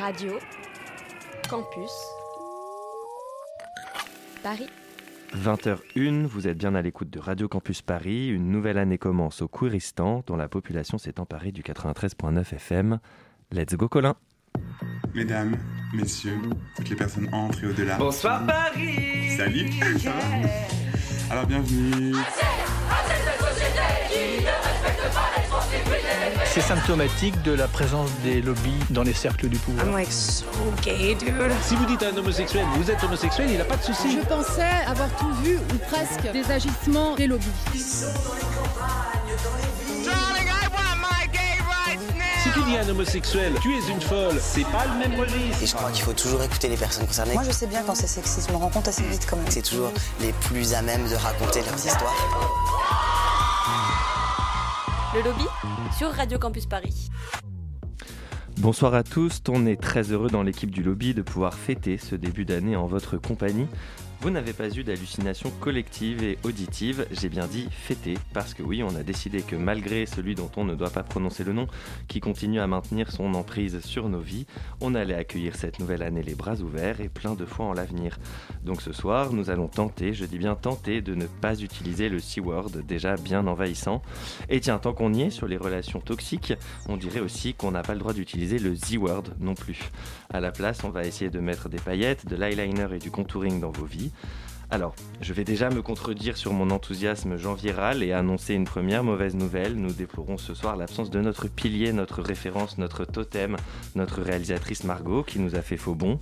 Radio Campus Paris. 20h01, vous êtes bien à l'écoute de Radio Campus Paris. Une nouvelle année commence au Kouristan, dont la population s'est emparée du 93.9 FM. Let's go Colin Mesdames, messieurs, toutes les personnes entrent et au-delà. Bonsoir Paris Salut Alors bienvenue C'est symptomatique de la présence des lobbies dans les cercles du pouvoir. I'm like so gay, dude. Si vous dites à un homosexuel, vous êtes homosexuel, il n'a pas de souci. Je pensais avoir tout vu, ou presque, des agissements des lobbies. Si tu dis à un homosexuel, tu es une folle, c'est pas le même registre. Et je crois qu'il faut toujours écouter les personnes concernées. Moi, je sais bien quand c'est sexiste, je me rends compte assez vite quand même. C'est toujours les plus à même de raconter leurs histoires. Le lobby sur Radio Campus Paris. Bonsoir à tous, on est très heureux dans l'équipe du lobby de pouvoir fêter ce début d'année en votre compagnie. Vous n'avez pas eu d'hallucination collective et auditive, j'ai bien dit fêter, parce que oui, on a décidé que malgré celui dont on ne doit pas prononcer le nom, qui continue à maintenir son emprise sur nos vies, on allait accueillir cette nouvelle année les bras ouverts et plein de foi en l'avenir. Donc ce soir, nous allons tenter, je dis bien tenter, de ne pas utiliser le C-word déjà bien envahissant. Et tiens, tant qu'on y est sur les relations toxiques, on dirait aussi qu'on n'a pas le droit d'utiliser le Z-word non plus. À la place, on va essayer de mettre des paillettes, de l'eyeliner et du contouring dans vos vies. Alors, je vais déjà me contredire sur mon enthousiasme janviéral et annoncer une première mauvaise nouvelle. Nous déplorons ce soir l'absence de notre pilier, notre référence, notre totem, notre réalisatrice Margot qui nous a fait faux bon.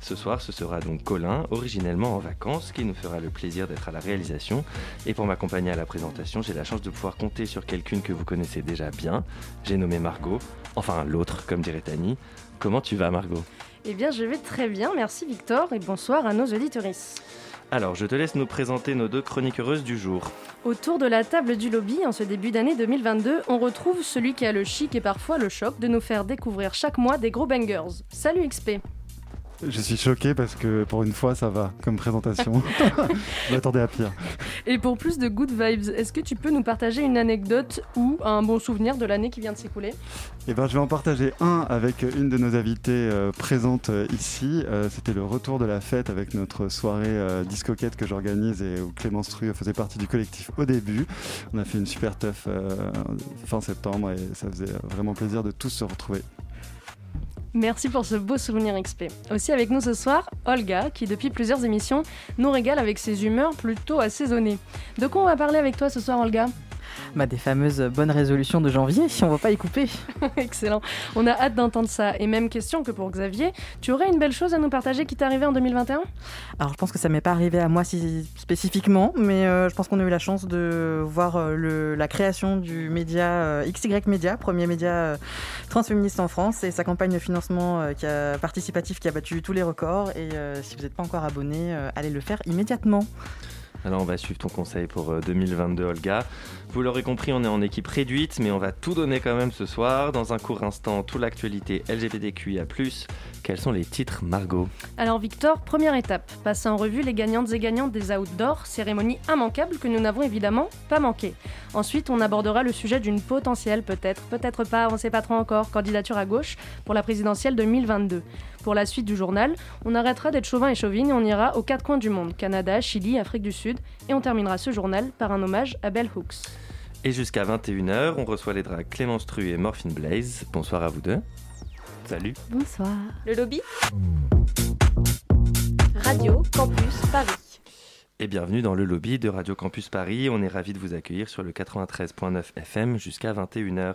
Ce soir, ce sera donc Colin, originellement en vacances, qui nous fera le plaisir d'être à la réalisation. Et pour m'accompagner à la présentation, j'ai la chance de pouvoir compter sur quelqu'une que vous connaissez déjà bien. J'ai nommé Margot, enfin l'autre, comme dirait Annie. Comment tu vas, Margot? Eh bien, je vais très bien, merci Victor, et bonsoir à nos auditoristes. Alors, je te laisse nous présenter nos deux chroniques heureuses du jour. Autour de la table du lobby, en ce début d'année 2022, on retrouve celui qui a le chic et parfois le choc de nous faire découvrir chaque mois des gros bangers. Salut XP Je suis choqué parce que pour une fois, ça va comme présentation. je m'attendais à pire. Et pour plus de good vibes, est-ce que tu peux nous partager une anecdote ou un bon souvenir de l'année qui vient de s'écouler? Eh ben, je vais en partager un avec une de nos invitées euh, présentes euh, ici. Euh, C'était le retour de la fête avec notre soirée euh, discoquette que j'organise et où Clémence Tru faisait partie du collectif au début. On a fait une super teuf fin septembre et ça faisait vraiment plaisir de tous se retrouver. Merci pour ce beau souvenir XP. Aussi avec nous ce soir, Olga, qui depuis plusieurs émissions nous régale avec ses humeurs plutôt assaisonnées. De quoi on va parler avec toi ce soir, Olga? Bah, des fameuses bonnes résolutions de janvier, si on va pas y couper. Excellent. On a hâte d'entendre ça. Et même question que pour Xavier, tu aurais une belle chose à nous partager qui t'est arrivée en 2021 Alors, je pense que ça m'est pas arrivé à moi si spécifiquement, mais euh, je pense qu'on a eu la chance de voir euh, le, la création du média euh, XY Média, premier média euh, transféministe en France, et sa campagne de financement euh, qui a, participatif qui a battu tous les records. Et euh, si vous n'êtes pas encore abonné, euh, allez le faire immédiatement. Alors on va suivre ton conseil pour euh, 2022 Olga. Vous l'aurez compris, on est en équipe réduite, mais on va tout donner quand même ce soir. Dans un court instant, toute l'actualité LGBTQIA+. Quels sont les titres Margot? Alors Victor, première étape, passer en revue les gagnantes et gagnants des Outdoors, cérémonie immanquable que nous n'avons évidemment pas manqué. Ensuite, on abordera le sujet d'une potentielle, peut-être, peut-être pas, on ne sait pas trop encore, candidature à gauche pour la présidentielle 2022. Pour la suite du journal, on arrêtera d'être chauvin et chauvine et on ira aux quatre coins du monde, Canada, Chili, Afrique du Sud, et on terminera ce journal par un hommage à Bell Hooks. Et jusqu'à 21h, on reçoit les drags Clémence Tru et Morphine Blaze. Bonsoir à vous deux. Salut. Bonsoir. Le lobby Radio Campus Paris. Et bienvenue dans le lobby de Radio Campus Paris. On est ravis de vous accueillir sur le 93.9 FM jusqu'à 21h.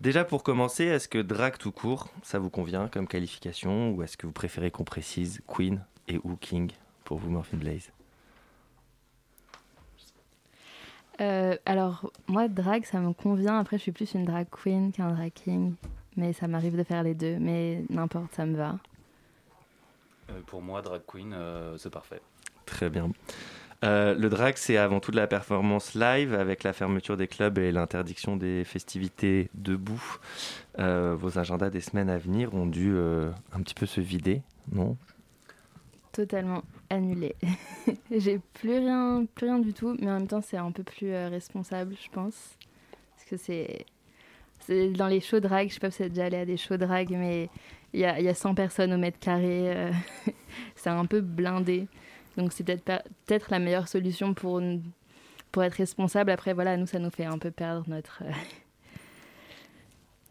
Déjà pour commencer, est-ce que drag tout court, ça vous convient comme qualification ou est-ce que vous préférez qu'on précise Queen et ou King pour vous Morphine Blaze Euh, alors, moi, drag, ça me convient. Après, je suis plus une drag queen qu'un drag king. Mais ça m'arrive de faire les deux. Mais n'importe, ça me va. Euh, pour moi, drag queen, euh, c'est parfait. Très bien. Euh, le drag, c'est avant tout de la performance live avec la fermeture des clubs et l'interdiction des festivités debout. Euh, vos agendas des semaines à venir ont dû euh, un petit peu se vider, non? Totalement annulé. J'ai plus rien, plus rien du tout. Mais en même temps, c'est un peu plus euh, responsable, je pense. Parce que c'est. Dans les shows drag, je sais pas si vous êtes déjà allé à des shows drag, mais il y a, y a 100 personnes au mètre carré. euh, c'est un peu blindé. Donc c'est peut-être peut-être la meilleure solution pour, pour être responsable. Après, voilà, nous, ça nous fait un peu perdre notre... euh,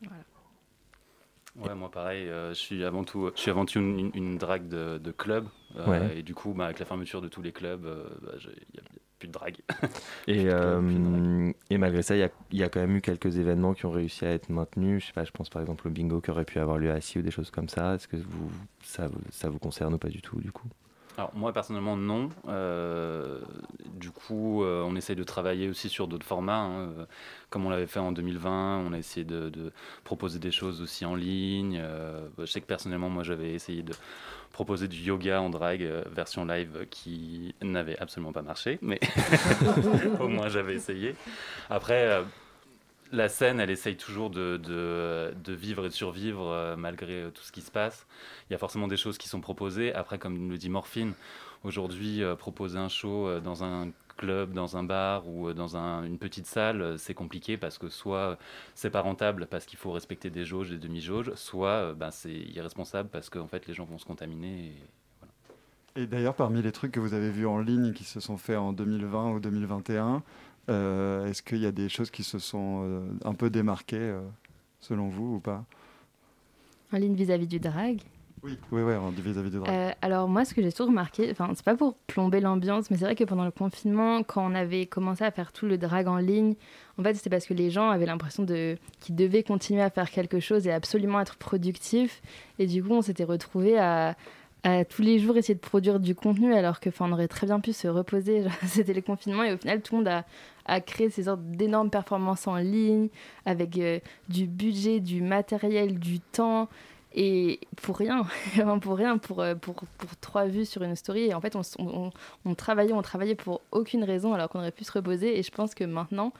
Ouais, moi pareil, je suis avant tout, je suis avant tout une, une- drague de club. Euh, Ouais. Et du coup, bah, avec la fermeture de tous les clubs, euh, bah, il n'y a, plus de drague. Et, euh, et malgré ça, il y y a quand même eu quelques événements qui ont réussi à être maintenus. Je sais pas, je pense par exemple au bingo qui aurait pu avoir lieu à Assis ou des choses comme ça. Est-ce que vous, ça, vous- ça vous concerne ou pas du tout du coup? Alors moi personnellement non. Euh, du coup, euh, on essaye de travailler aussi sur d'autres formats. hein. Euh, Comme on l'avait fait en 2020, on a essayé de, proposer des choses aussi en ligne. Euh, je sais que personnellement, moi j'avais essayé de proposer du yoga en drag euh, version live qui n'avait absolument pas marché, mais au moins j'avais essayé. Après. La scène, elle essaye toujours de, vivre et de survivre euh, malgré euh, tout ce qui se passe. Il y a forcément des choses qui sont proposées. Après, comme le dit Morphine, aujourd'hui, euh, proposer un show dans un club, dans un bar ou dans un- une petite salle, c'est compliqué parce que soit c'est pas rentable parce qu'il faut respecter des jauges, des demi-jauges, soit ben, c'est irresponsable parce qu'en fait les gens vont se contaminer. et- Et d'ailleurs, parmi les trucs que vous avez vus en ligne qui se sont faits en 2020 ou 2021, euh, est-ce qu'il y a des choses qui se sont euh, un peu démarquées, euh, selon vous, ou pas? En ligne vis-à-vis du drag? Oui, oui, oui, en- vis-à-vis de drag. Alors moi, ce que j'ai surtout remarqué, enfin c'est pas pour plomber l'ambiance, mais c'est vrai que pendant le confinement, quand on avait commencé à faire tout le drag en ligne, en fait c'était parce que les gens avaient l'impression de qu'ils devaient continuer à faire quelque chose et absolument être productifs, et du coup on s'était retrouvés à, à tous les jours essayer de produire du contenu alors que, on aurait très bien pu se reposer. C'était le confinement et au final tout le monde a, a créé ces sortes d'énormes performances en ligne avec euh, du budget, du matériel, du temps et pour rien, pour rien, pour, euh, pour, pour trois vues sur une story. Et en fait, on travaillait, on travaillait pour aucune raison alors qu'on aurait pu se reposer. Et je pense que maintenant,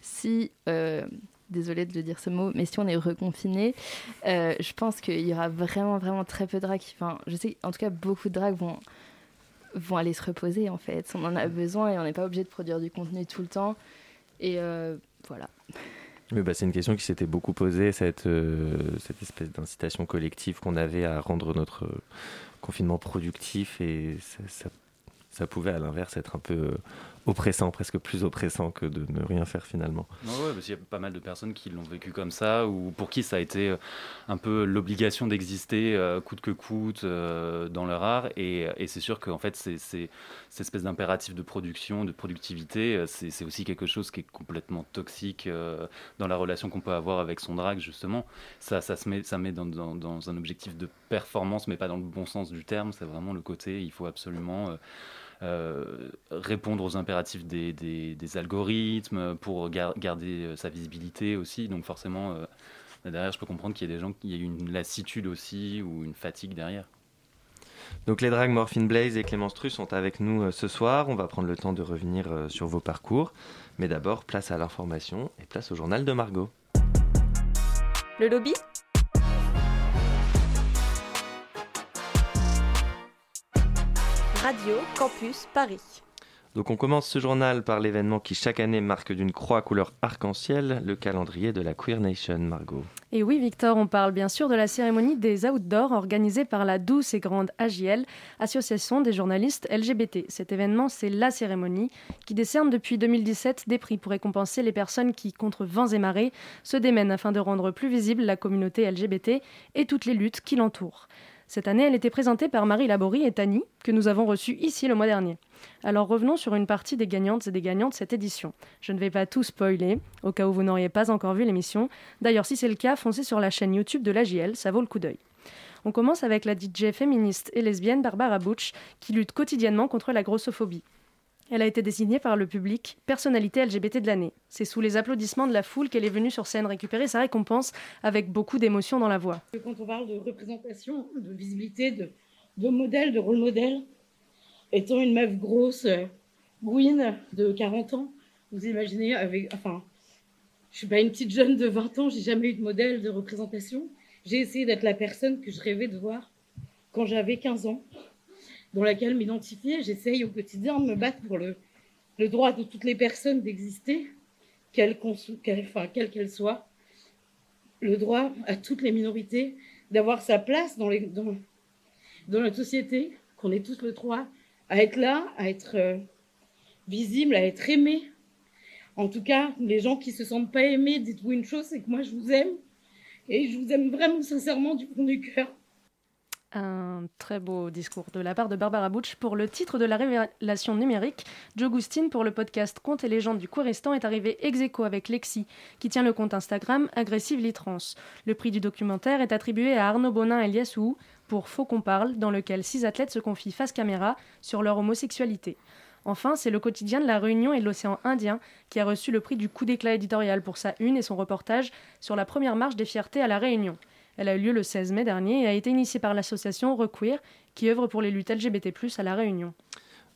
si, euh, désolée de le dire ce mot, mais si on est reconfiné, euh, je pense qu'il y aura vraiment, vraiment très peu de drags. Enfin, je sais, en tout cas, beaucoup de drags vont, vont aller se reposer en fait. On en a besoin et on n'est pas obligé de produire du contenu tout le temps. Et euh, voilà. Bah, c'est une question qui s'était beaucoup posée, cette, euh, cette espèce d'incitation collective qu'on avait à rendre notre confinement productif et ça, pouvait à l'inverse être un peu oppressant, presque plus oppressant que de ne rien faire finalement. Ouais, parce qu'il y a pas mal de personnes qui l'ont vécu comme ça, ou pour qui ça a été euh, un peu l'obligation d'exister euh, coûte que coûte euh, dans leur art. Et, c'est sûr qu'en fait, c'est, cette espèce d'impératif de production, de productivité, c'est, aussi quelque chose qui est complètement toxique dans la relation qu'on peut avoir avec son drag, justement. Ça, ça se met, ça met dans un objectif de performance, mais pas dans le bon sens du terme. C'est vraiment le côté, il faut absolument... euh, répondre aux impératifs des, des- des algorithmes pour gar- garder euh, sa visibilité aussi. Donc forcément, euh, derrière, je peux comprendre qu'il y a des gens qui y a une lassitude aussi ou une fatigue derrière. Donc les drags Morphine Blaze et Clémence Tru sont avec nous ce soir. On va prendre le temps de revenir sur vos parcours. Mais d'abord, place à l'information et place au journal de Margot. Le lobby? Radio Campus Paris. Donc on commence ce journal par l'événement qui chaque année marque d'une croix couleur arc-en-ciel, le calendrier de la Queer Nation, Margot. Et oui, Victor, on parle bien sûr de la cérémonie des Outdoors organisée par la douce et grande AJL, Association des journalistes LGBT. Cet événement, c'est la cérémonie qui décerne depuis 2017 des prix pour récompenser les personnes qui, contre vents et marées, se démènent afin de rendre plus visible la communauté LGBT et toutes les luttes qui l'entourent. Cette année, elle était présentée par Marie Laborie et Tani, que nous avons reçus ici le mois dernier. Alors revenons sur une partie des gagnantes et des gagnants de cette édition. Je ne vais pas tout spoiler, au cas où vous n'auriez pas encore vu l'émission. D'ailleurs, si c'est le cas, foncez sur la chaîne YouTube de l'AJL, ça vaut le coup d'œil. On commence avec la DJ féministe et lesbienne Barbara Butch, qui lutte quotidiennement contre la grossophobie. Elle a été désignée par le public personnalité LGBT de l'année. C'est sous les applaudissements de la foule qu'elle est venue sur scène récupérer sa récompense avec beaucoup d'émotion dans la voix. Quand on parle de représentation, de visibilité, de, modèle, de rôle modèle, étant une meuf grosse, euh, gouine de 40 ans, vous imaginez avec, enfin, je suis pas une petite jeune de 20 ans, j'ai jamais eu de modèle de représentation. J'ai essayé d'être la personne que je rêvais de voir quand j'avais 15 ans, dans laquelle m'identifier. J'essaye au quotidien de me battre pour le, droit de toutes les personnes d'exister, quelles qu'elles soient, le droit à toutes les minorités d'avoir sa place dans, notre société, qu'on est tous le droit à être là, à être euh, visible, à être aimé. En tout cas, les gens qui se sentent pas aimés, dites-vous une chose, c'est que moi je vous aime et je vous aime vraiment sincèrement du fond du cœur. Un très beau discours de la part de Barbara Butch pour le titre de la révélation numérique. Joe Goustin pour le podcast Contes et légendes du Kouristan est arrivé ex aequo avec Lexi, qui tient le compte Instagram Aggressive Litrance. Le prix du documentaire est attribué à Arnaud Bonin Eliassou pour Faux qu'on parle, dans lequel six athlètes se confient face caméra sur leur homosexualité. Enfin, c'est le quotidien de la Réunion et de l'océan Indien qui a reçu le prix du coup d'éclat éditorial pour sa une et son reportage sur la première marche des fiertés à la Réunion. Elle a eu lieu le 16 mai dernier et a été initiée par l'association Requeer qui œuvre pour les luttes LGBT+ à la Réunion.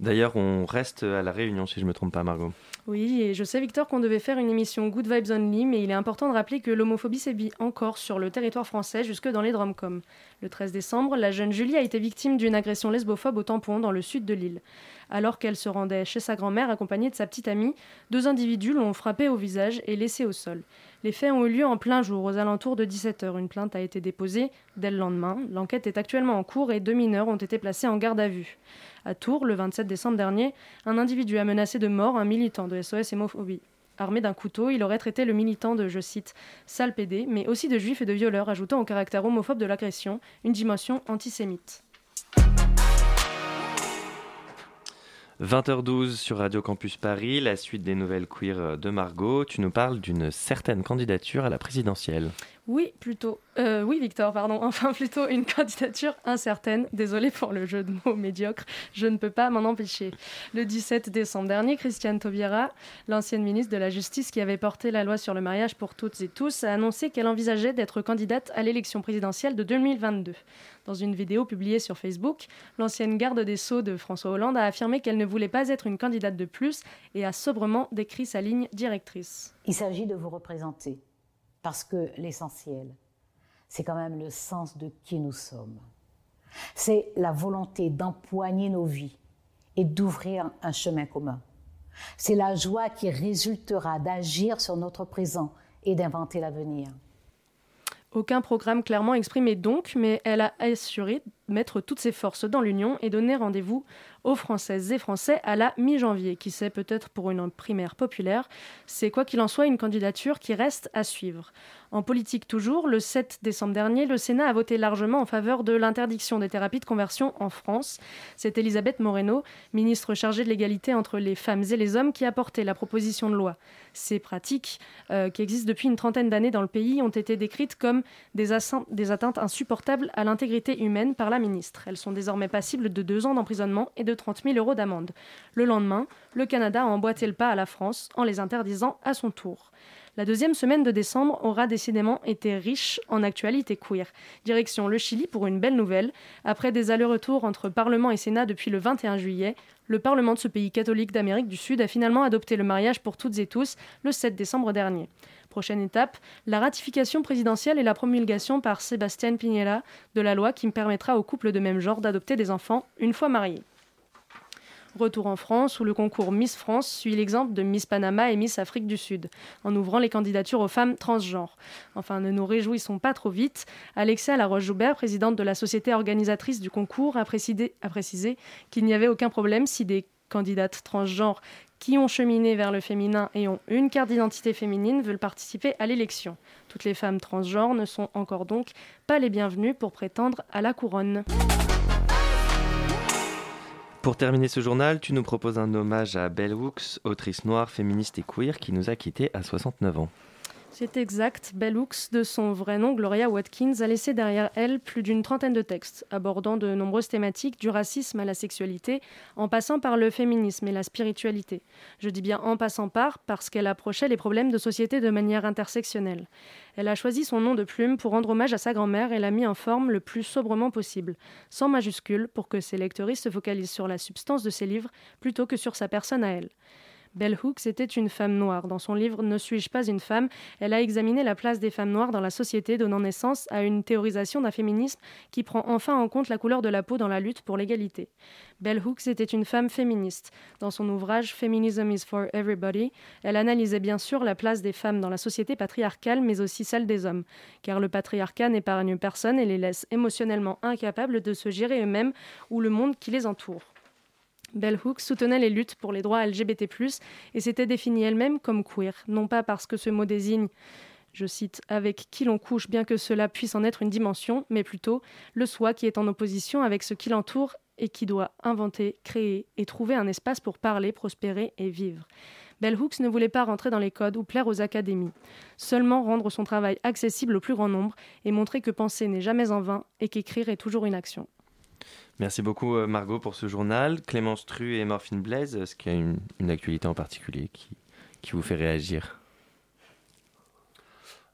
D'ailleurs, on reste à la Réunion si je ne me trompe pas, Margot. Oui, et je sais, Victor, qu'on devait faire une émission Good Vibes Only, mais il est important de rappeler que l'homophobie sévit encore sur le territoire français, jusque dans les Dromcom. Le 13 décembre, la jeune Julie a été victime d'une agression lesbophobe au tampon dans le sud de l'île. Alors qu'elle se rendait chez sa grand-mère accompagnée de sa petite amie, deux individus l'ont frappée au visage et laissée au sol. Les faits ont eu lieu en plein jour, aux alentours de 17h. Une plainte a été déposée dès le lendemain. L'enquête est actuellement en cours et deux mineurs ont été placés en garde à vue. À Tours, le 27 décembre dernier, un individu a menacé de mort un militant de SOS Hémophobie. Armé d'un couteau, il aurait traité le militant de, je cite, sale pédé, mais aussi de juif et de violeur, ajoutant au caractère homophobe de l'agression une dimension antisémite. 20h12 sur Radio Campus Paris, la suite des nouvelles queer de Margot. Tu nous parles d'une certaine candidature à la présidentielle. Oui, plutôt. Euh, oui, Victor, pardon. Enfin, plutôt une candidature incertaine. Désolée pour le jeu de mots médiocre. Je ne peux pas m'en empêcher. Le 17 décembre dernier, Christiane Taubira, l'ancienne ministre de la Justice qui avait porté la loi sur le mariage pour toutes et tous, a annoncé qu'elle envisageait d'être candidate à l'élection présidentielle de 2022. Dans une vidéo publiée sur Facebook, l'ancienne garde des Sceaux de François Hollande a affirmé qu'elle ne voulait pas être une candidate de plus et a sobrement décrit sa ligne directrice. Il s'agit de vous représenter parce que l'essentiel, c'est quand même le sens de qui nous sommes. C'est la volonté d'empoigner nos vies et d'ouvrir un chemin commun. C'est la joie qui résultera d'agir sur notre présent et d'inventer l'avenir. Aucun programme clairement exprimé donc, mais elle a assuré mettre toutes ses forces dans l'Union et donner rendez-vous aux Françaises et Français à la mi-janvier. Qui sait, peut-être pour une primaire populaire. C'est quoi qu'il en soit une candidature qui reste à suivre. En politique toujours, le 7 décembre dernier, le Sénat a voté largement en faveur de l'interdiction des thérapies de conversion en France. C'est Elisabeth Moreno, ministre chargée de l'égalité entre les femmes et les hommes, qui a porté la proposition de loi. Ces pratiques, euh, qui existent depuis une trentaine d'années dans le pays, ont été décrites comme des, des atteintes insupportables à l'intégrité humaine par la Elles sont désormais passibles de deux ans d'emprisonnement et de 30 000 euros d'amende. Le lendemain, le Canada a emboîté le pas à la France en les interdisant à son tour. La deuxième semaine de décembre aura décidément été riche en actualités queer. Direction le Chili pour une belle nouvelle. Après des allers-retours entre Parlement et Sénat depuis le 21 juillet, le Parlement de ce pays catholique d'Amérique du Sud a finalement adopté le mariage pour toutes et tous le 7 décembre dernier. Prochaine étape, la ratification présidentielle et la promulgation par Sébastien Piñera de la loi qui permettra aux couples de même genre d'adopter des enfants une fois mariés. Retour en France, où le concours Miss France suit l'exemple de Miss Panama et Miss Afrique du Sud, en ouvrant les candidatures aux femmes transgenres. Enfin, ne nous réjouissons pas trop vite. Alexia Laroche-Joubert, présidente de la société organisatrice du concours, a précisé qu'il n'y avait aucun problème si des candidates transgenres qui ont cheminé vers le féminin et ont une carte d'identité féminine veulent participer à l'élection. Toutes les femmes transgenres ne sont encore donc pas les bienvenues pour prétendre à la couronne. Pour terminer ce journal, tu nous proposes un hommage à Bell Hooks, autrice noire, féministe et queer, qui nous a quittés à 69 ans. C'est exact. Bell Hooks, de son vrai nom Gloria Watkins, a laissé derrière elle plus d'une trentaine de textes, abordant de nombreuses thématiques, du racisme à la sexualité, en passant par le féminisme et la spiritualité. Je dis bien en passant par, parce qu'elle approchait les problèmes de société de manière intersectionnelle. Elle a choisi son nom de plume pour rendre hommage à sa grand-mère et l'a mis en forme le plus sobrement possible, sans majuscule, pour que ses lecteuristes se focalisent sur la substance de ses livres plutôt que sur sa personne à elle. Bell Hooks était une femme noire. Dans son livre Ne suis-je pas une femme elle a examiné la place des femmes noires dans la société, donnant naissance à une théorisation d'un féminisme qui prend enfin en compte la couleur de la peau dans la lutte pour l'égalité. Bell Hooks était une femme féministe. Dans son ouvrage Feminism is for Everybody, elle analysait bien sûr la place des femmes dans la société patriarcale, mais aussi celle des hommes, car le patriarcat n'épargne personne et les laisse émotionnellement incapables de se gérer eux-mêmes ou le monde qui les entoure. Bell Hooks soutenait les luttes pour les droits LGBT+, et s'était définie elle-même comme queer, non pas parce que ce mot désigne je cite, avec qui l'on couche, bien que cela puisse en être une dimension, mais plutôt le soi qui est en opposition avec ce qui l'entoure et qui doit inventer, créer et trouver un espace pour parler, prospérer et vivre. Bell Hooks ne voulait pas rentrer dans les codes ou plaire aux académies, seulement rendre son travail accessible au plus grand nombre et montrer que penser n'est jamais en vain et qu'écrire est toujours une action. Merci beaucoup euh, Margot pour ce journal. Clémence Tru et Morphine Blaise, est-ce qu'il y a une, actualité en particulier qui, qui vous fait réagir?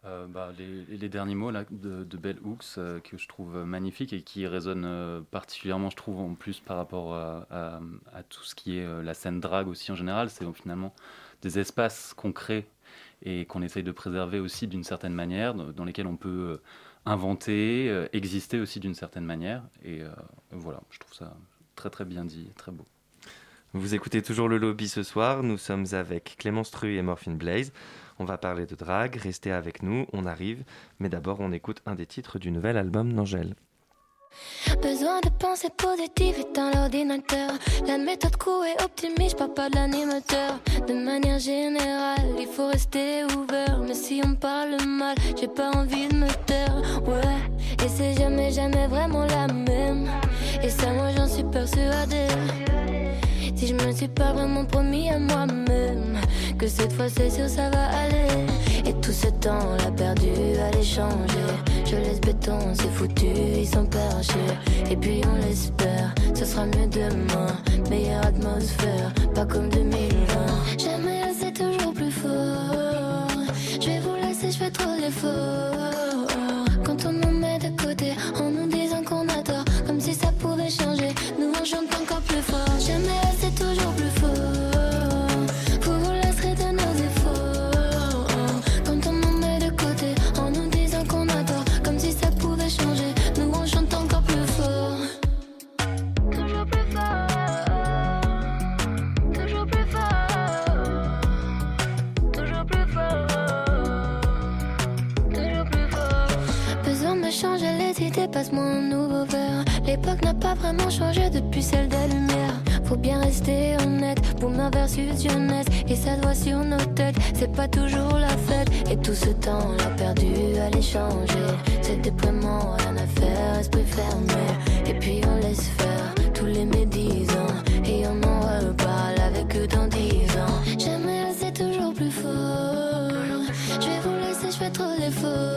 Euh, bah, les, derniers mots là, de, Bell Hooks euh, que je trouve magnifiques et qui résonnent particulièrement, je trouve, en plus par rapport à, tout ce qui est la scène drague aussi en général. C'est finalement des espaces qu'on crée et qu'on essaye de préserver aussi d'une certaine manière, dans lesquels on peut inventer, euh, exister aussi d'une certaine manière. Et euh, voilà, je trouve ça très très bien dit, très beau. Vous écoutez toujours le lobby ce soir. Nous sommes avec Clémence Tru et Morphine Blaze. On va parler de drague. Restez avec nous, on arrive. Mais d'abord, on écoute un des titres du nouvel album d'Angèle. Besoin de pensée positive dans l'ordinateur. La méthode court et optimiste, je pas de l'animateur. De manière générale, il faut rester ouvert. Mais si on parle mal, j'ai pas envie de me taire. Ouais, et c'est jamais, jamais vraiment la même. Et ça, moi j'en suis persuadée. Si je me suis pas vraiment promis à moi-même que cette fois c'est sûr ça va aller. Et tout ce temps on l'a perdu à l'échanger. Je laisse béton, c'est foutu, ils sont perchés. Et puis on l'espère, ce sera mieux demain. Meilleure atmosphère, pas comme 2020. Jamais c'est toujours plus fort. Je vais vous laisser, je fais trop l'effort. versus jeunesse. Et ça doit sur nos têtes. C'est pas toujours la fête. Et tout ce temps on l'a perdu à l'échanger. C'est déploiement, rien à faire, esprit fermé. Et puis on laisse faire tous les médisants. Et on en reparle avec eux dans 10 ans. Jamais assez toujours plus fort. Je vais vous laisser, je fais trop d'efforts.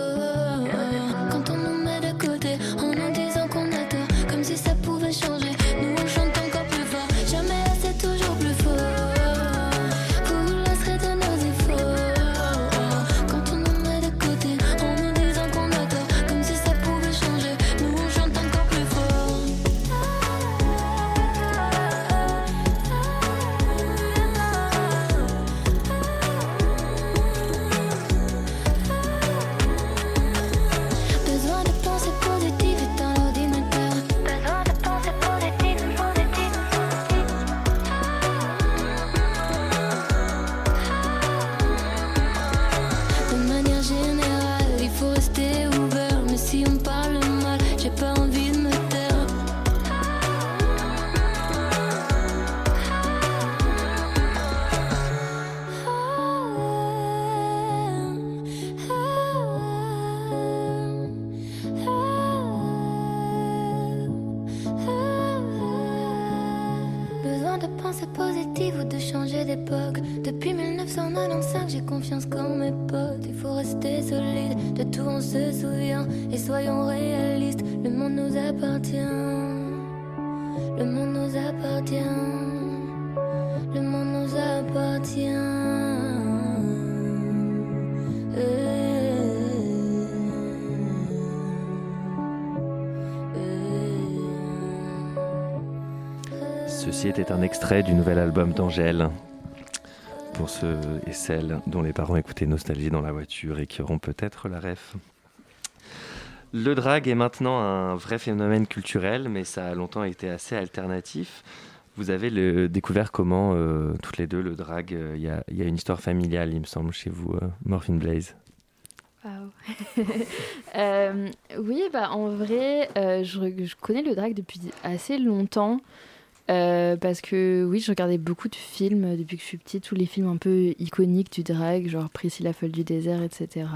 Était un extrait du nouvel album d'Angèle. pour ceux et celles dont les parents écoutaient Nostalgie dans la voiture et qui auront peut-être la ref. Le drag est maintenant un vrai phénomène culturel, mais ça a longtemps été assez alternatif. Vous avez découvert comment, euh, toutes les deux, le drag euh, Il y, a une histoire familiale, il me semble, chez vous, euh, Morphine Blaze. Wow. oui, bah, en vrai, je, connais le drag depuis assez longtemps. Parce que oui, je regardais beaucoup de films depuis que je suis petite, tous les films un peu iconiques du drag, genre Priscilla Folle du désert, etc.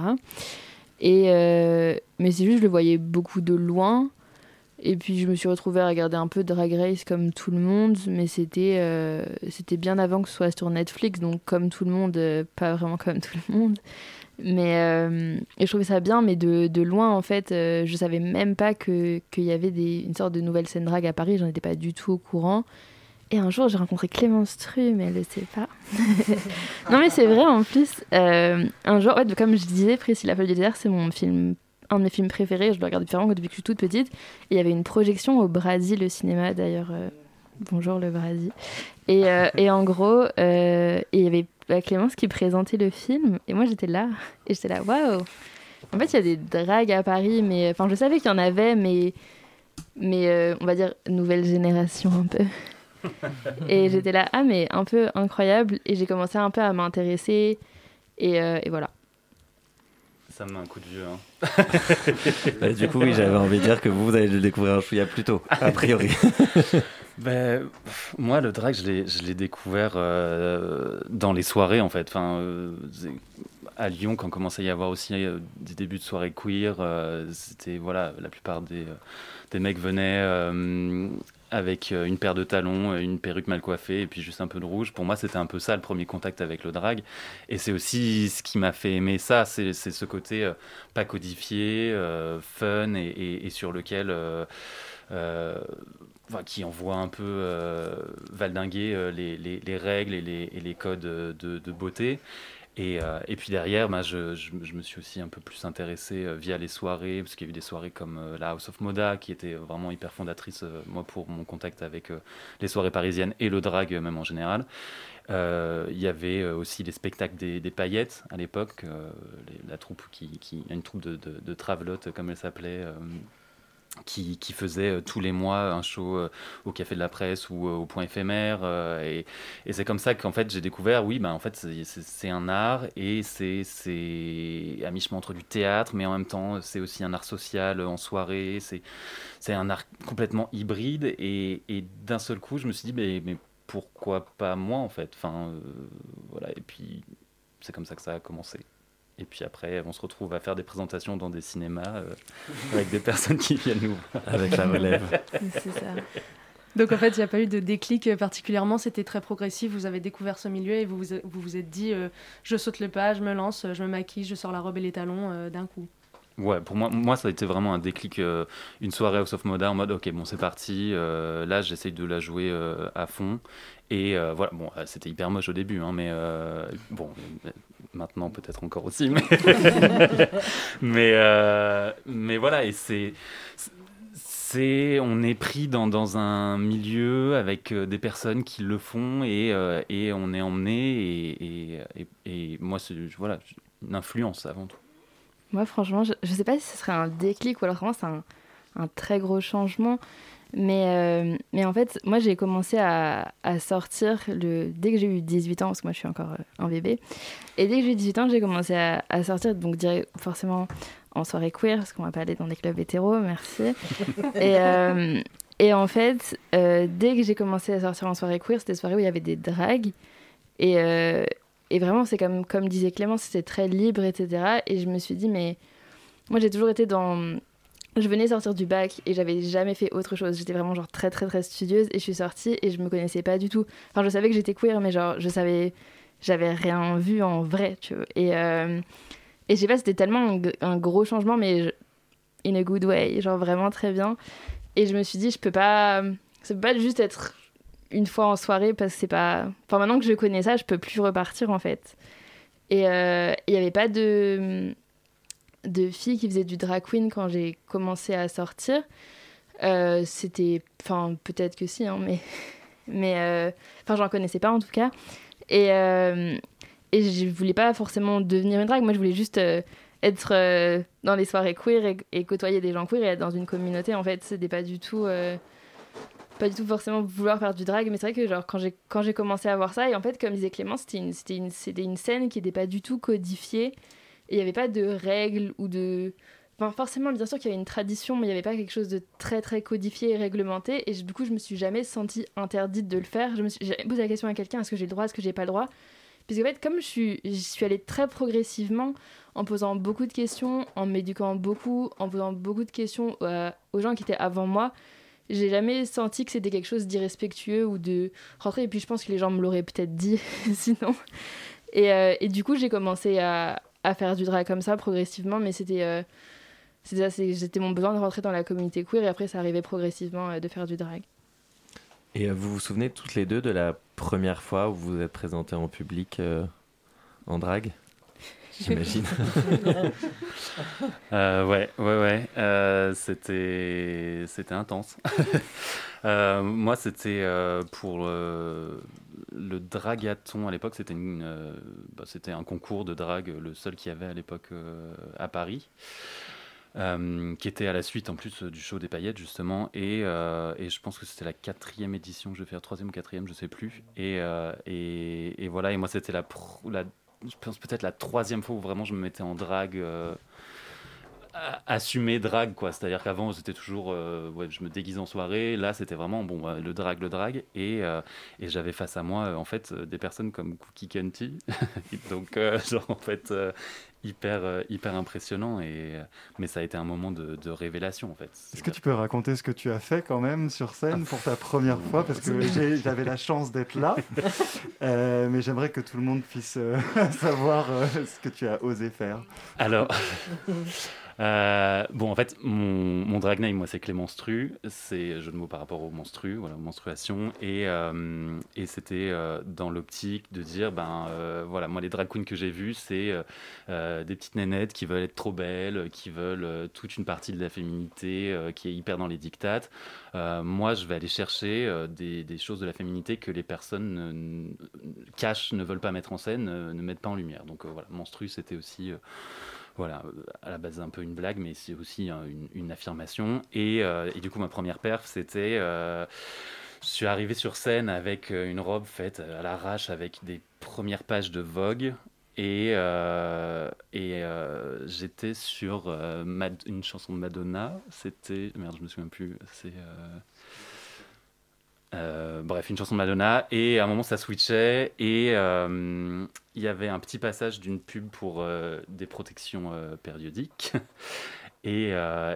Et, euh, mais c'est juste, je le voyais beaucoup de loin. Et puis je me suis retrouvée à regarder un peu Drag Race comme tout le monde, mais c'était euh, c'était bien avant que ce soit sur Netflix, donc comme tout le monde, euh, pas vraiment comme tout le monde. Mais et je trouvais ça bien, mais de, de loin en fait, je savais même pas qu'il y avait des, une sorte de nouvelle scène drag à Paris, j'en étais pas du tout au courant. Et un jour, j'ai rencontré Clémence Tru, mais elle ne sait pas. non, mais c'est vrai, en plus. Euh, un jour, ouais, comme je disais, Priscilla Folle du désert, c'est mon film, un de mes films préférés. Je le regarde différemment depuis que je suis toute petite. Et il y avait une projection au Brésil, le cinéma, d'ailleurs. Euh, bonjour, le Brésil. Et, euh, et en gros, il y avait Clémence qui présentait le film. Et moi, j'étais là. Et j'étais là, waouh! En fait, il y a des dragues à Paris, mais. Enfin, je savais qu'il y en avait, mais. Mais on va dire nouvelle génération un peu et j'étais là, ah mais un peu incroyable. Et j'ai commencé un peu à m'intéresser. Et, euh, et, voilà. Ça me met un coup de vieux. Hein. bah, du coup, oui, j'avais envie de dire que vous, vous allez le découvrir un chouïa plus tôt, a priori. Ben, moi, le drag, je l'ai découvert euh, dans les soirées, en fait. Enfin, euh, à Lyon, quand commençait à y avoir aussi des débuts de soirées queer, c'était, voilà, la plupart des, des mecs venaient avec euh, une paire de talons, euh, une perruque mal coiffée et puis juste un peu de rouge. Pour moi, c'était un peu ça le premier contact avec le drag. Et c'est aussi ce qui m'a fait aimer ça, c'est ce côté euh, pas codifié, fun et, sur lequel. Qui envoie un peu valdinguer les, les, règles et les, codes de, de beauté. Et, euh, puis derrière, bah, je, me suis aussi un peu plus intéressé euh, via les soirées, parce qu'il y a eu des soirées comme euh, la House of Moda, qui était vraiment hyper fondatrice, moi, pour mon contact avec les soirées parisiennes et le drag, même en général. Il y avait aussi les spectacles des, paillettes à l'époque, la troupe qui, qui, une troupe de, de travelotes, comme elle s'appelait qui, faisait euh, tous les mois un show euh, au Café de la Presse ou euh, au Point éphémère. et, c'est comme ça qu'en fait j'ai découvert, oui, ben, en fait c'est un art et c'est à mi-chemin entre du théâtre, mais en même temps c'est aussi un art social en soirée, c'est un art complètement hybride. Et, et d'un seul coup je me suis dit, mais, mais pourquoi pas moi en fait? Enfin, voilà, Et puis c'est comme ça que ça a commencé. Et puis après, on se retrouve à faire des présentations dans des cinémas euh, avec des personnes qui viennent nous Avec la relève. C'est ça. Donc en fait, il n'y a pas eu de déclic particulièrement, c'était très progressif, vous avez découvert ce milieu et vous vous, vous, êtes dit, euh, je saute le pas, je me lance, je me maquille, je sors la robe et les talons euh, d'un coup. Ouais, pour moi, moi, ça a été vraiment un déclic, une soirée House of Moda en mode, ok, bon, c'est parti, là, j'essaye de la jouer à fond. Et voilà, bon, c'était hyper moche au début, hein, mais bon, maintenant peut-être encore aussi, mais, mais, euh, mais voilà, et c'est, c'est, on est pris dans, dans, un milieu avec euh, des personnes qui le font et, euh, et on est emmené et, et, moi, c'est voilà, une influence avant tout. Moi, franchement, je ne sais pas si ce serait un déclic ou alors vraiment c'est un, un très gros changement. Mais, euh, mais en fait, moi, j'ai commencé à, à, sortir le, dès que j'ai eu 18 ans, parce que moi, je suis encore euh, un bébé. Et dès que j'ai eu 18 ans, j'ai commencé à, à, sortir, donc dirais forcément en soirée queer, parce qu'on va pas aller dans des clubs hétéros, merci. et, euh, et en fait, dès que j'ai commencé à sortir en soirée queer, c'était des soirées où il y avait des dragues. Et, et vraiment, c'est comme, comme disait Clément, c'était très libre, etc. Et je me suis dit, mais moi, j'ai toujours été dans je venais sortir du bac et j'avais jamais fait autre chose. J'étais vraiment genre très très très studieuse et je suis sortie et je me connaissais pas du tout. Enfin, je savais que j'étais queer, mais genre je savais, j'avais rien vu en vrai, tu vois. Et, euh, et je sais pas, c'était tellement un, gros changement, mais in a good way, genre vraiment très bien. Et je me suis dit, je peux pas, ça peut pas juste être une fois en soirée parce que c'est pas. Enfin, maintenant que je connais ça, je peux plus repartir en fait. Et euh, il n'y avait pas de de filles qui faisaient du drag queen quand j'ai commencé à sortir. Euh, c'était, enfin peut-être que si, hein, mais, mais, euh, enfin j'en connaissais pas en tout cas. Et, euh, et je voulais pas forcément devenir une drague. Moi, je voulais juste être dans les soirées queer et, côtoyer des gens queer et être dans une communauté. En fait, c'était pas du tout pas du tout forcément vouloir faire du drag, mais c'est vrai que genre quand j'ai commencé à voir ça et en fait comme disait Clément, c'était une une scène qui n'était pas du tout codifiée et il n'y avait pas de règles ou de enfin forcément bien sûr qu'il y avait une tradition, mais il n'y avait pas quelque chose de très très codifié et réglementé et du coup je me suis jamais sentie interdite de le faire. Je me suis posé la question à quelqu'un est-ce que j'ai le droit, est-ce que j'ai pas le droit? Puisque en fait comme je suis je suis allée très progressivement en posant beaucoup de questions, en m'éduquant beaucoup, en posant beaucoup de questions euh, aux gens qui étaient avant moi j'ai jamais senti que c'était quelque chose d'irrespectueux ou de rentrer. Et puis je pense que les gens me l'auraient peut-être dit sinon. Et, euh, et, du coup, j'ai commencé à, à, faire du drag comme ça progressivement, mais c'était euh, c'était mon besoin de rentrer dans la communauté queer et après ça arrivait progressivement euh, de faire du drag. Et vous vous souvenez toutes les deux de la première fois où vous vous êtes présentées en public en drag? J'imagine. euh, ouais, ouais, ouais. Euh, c'était, c'était intense. euh, moi, c'était euh, pour le, le dragathon à l'époque. Euh, bah, c'était un concours de drague, le seul qu'il y avait à l'époque euh, à Paris. qui était à la suite en plus du show des paillettes justement et, je pense que c'était la quatrième édition je vais faire troisième ou quatrième je sais plus et, voilà et moi c'était la je pense peut-être la troisième fois où vraiment je me mettais en drague. Euh, assumer drague quoi c'est à dire qu'avant c'était toujours euh, ouais, je me déguise en soirée là c'était vraiment bon bah, le drag le drag et, euh, et j'avais face à moi en fait des personnes comme Cookie Kenty donc genre en fait hyper, euh, hyper impressionnant. Et, euh, mais ça a été un moment de, de révélation, en fait. Est-ce que tu peux raconter ce que tu as fait quand même sur scène pour ta première fois? Parce que j'avais la chance d'être là. Euh, mais j'aimerais que tout le monde puisse savoir ce que tu as osé faire. Alors. Euh, bon, en fait, mon, mon drag name, moi, c'est Clémenstru. C'est jeu de mots par rapport au menstru, voilà, menstruation. Et, euh, et c'était euh, dans l'optique de dire, ben voilà, moi, les drag queens que j'ai vues, c'est des petites nénettes qui veulent être trop belles, qui veulent toute une partie de la féminité qui est hyper dans les dictates. moi, je vais aller chercher des, choses de la féminité que les personnes cachent, ne veulent pas mettre en scène, ne mettent pas en lumière. Donc voilà, menstru, c'était aussi voilà, à la base un peu une blague, mais c'est aussi hein, une, affirmation. Et, euh, et, du coup, ma première perf, c'était, euh, je suis arrivé sur scène avec euh, une robe faite à l'arrache avec des premières pages de Vogue. Et, j'étais sur une chanson de Madonna. C'était. Merde, je me souviens plus. C'est. Euh, bref, une chanson de Madonna. Et à un moment, ça switchait. Et euh, il y avait un petit passage d'une pub pour euh, des protections périodiques. et,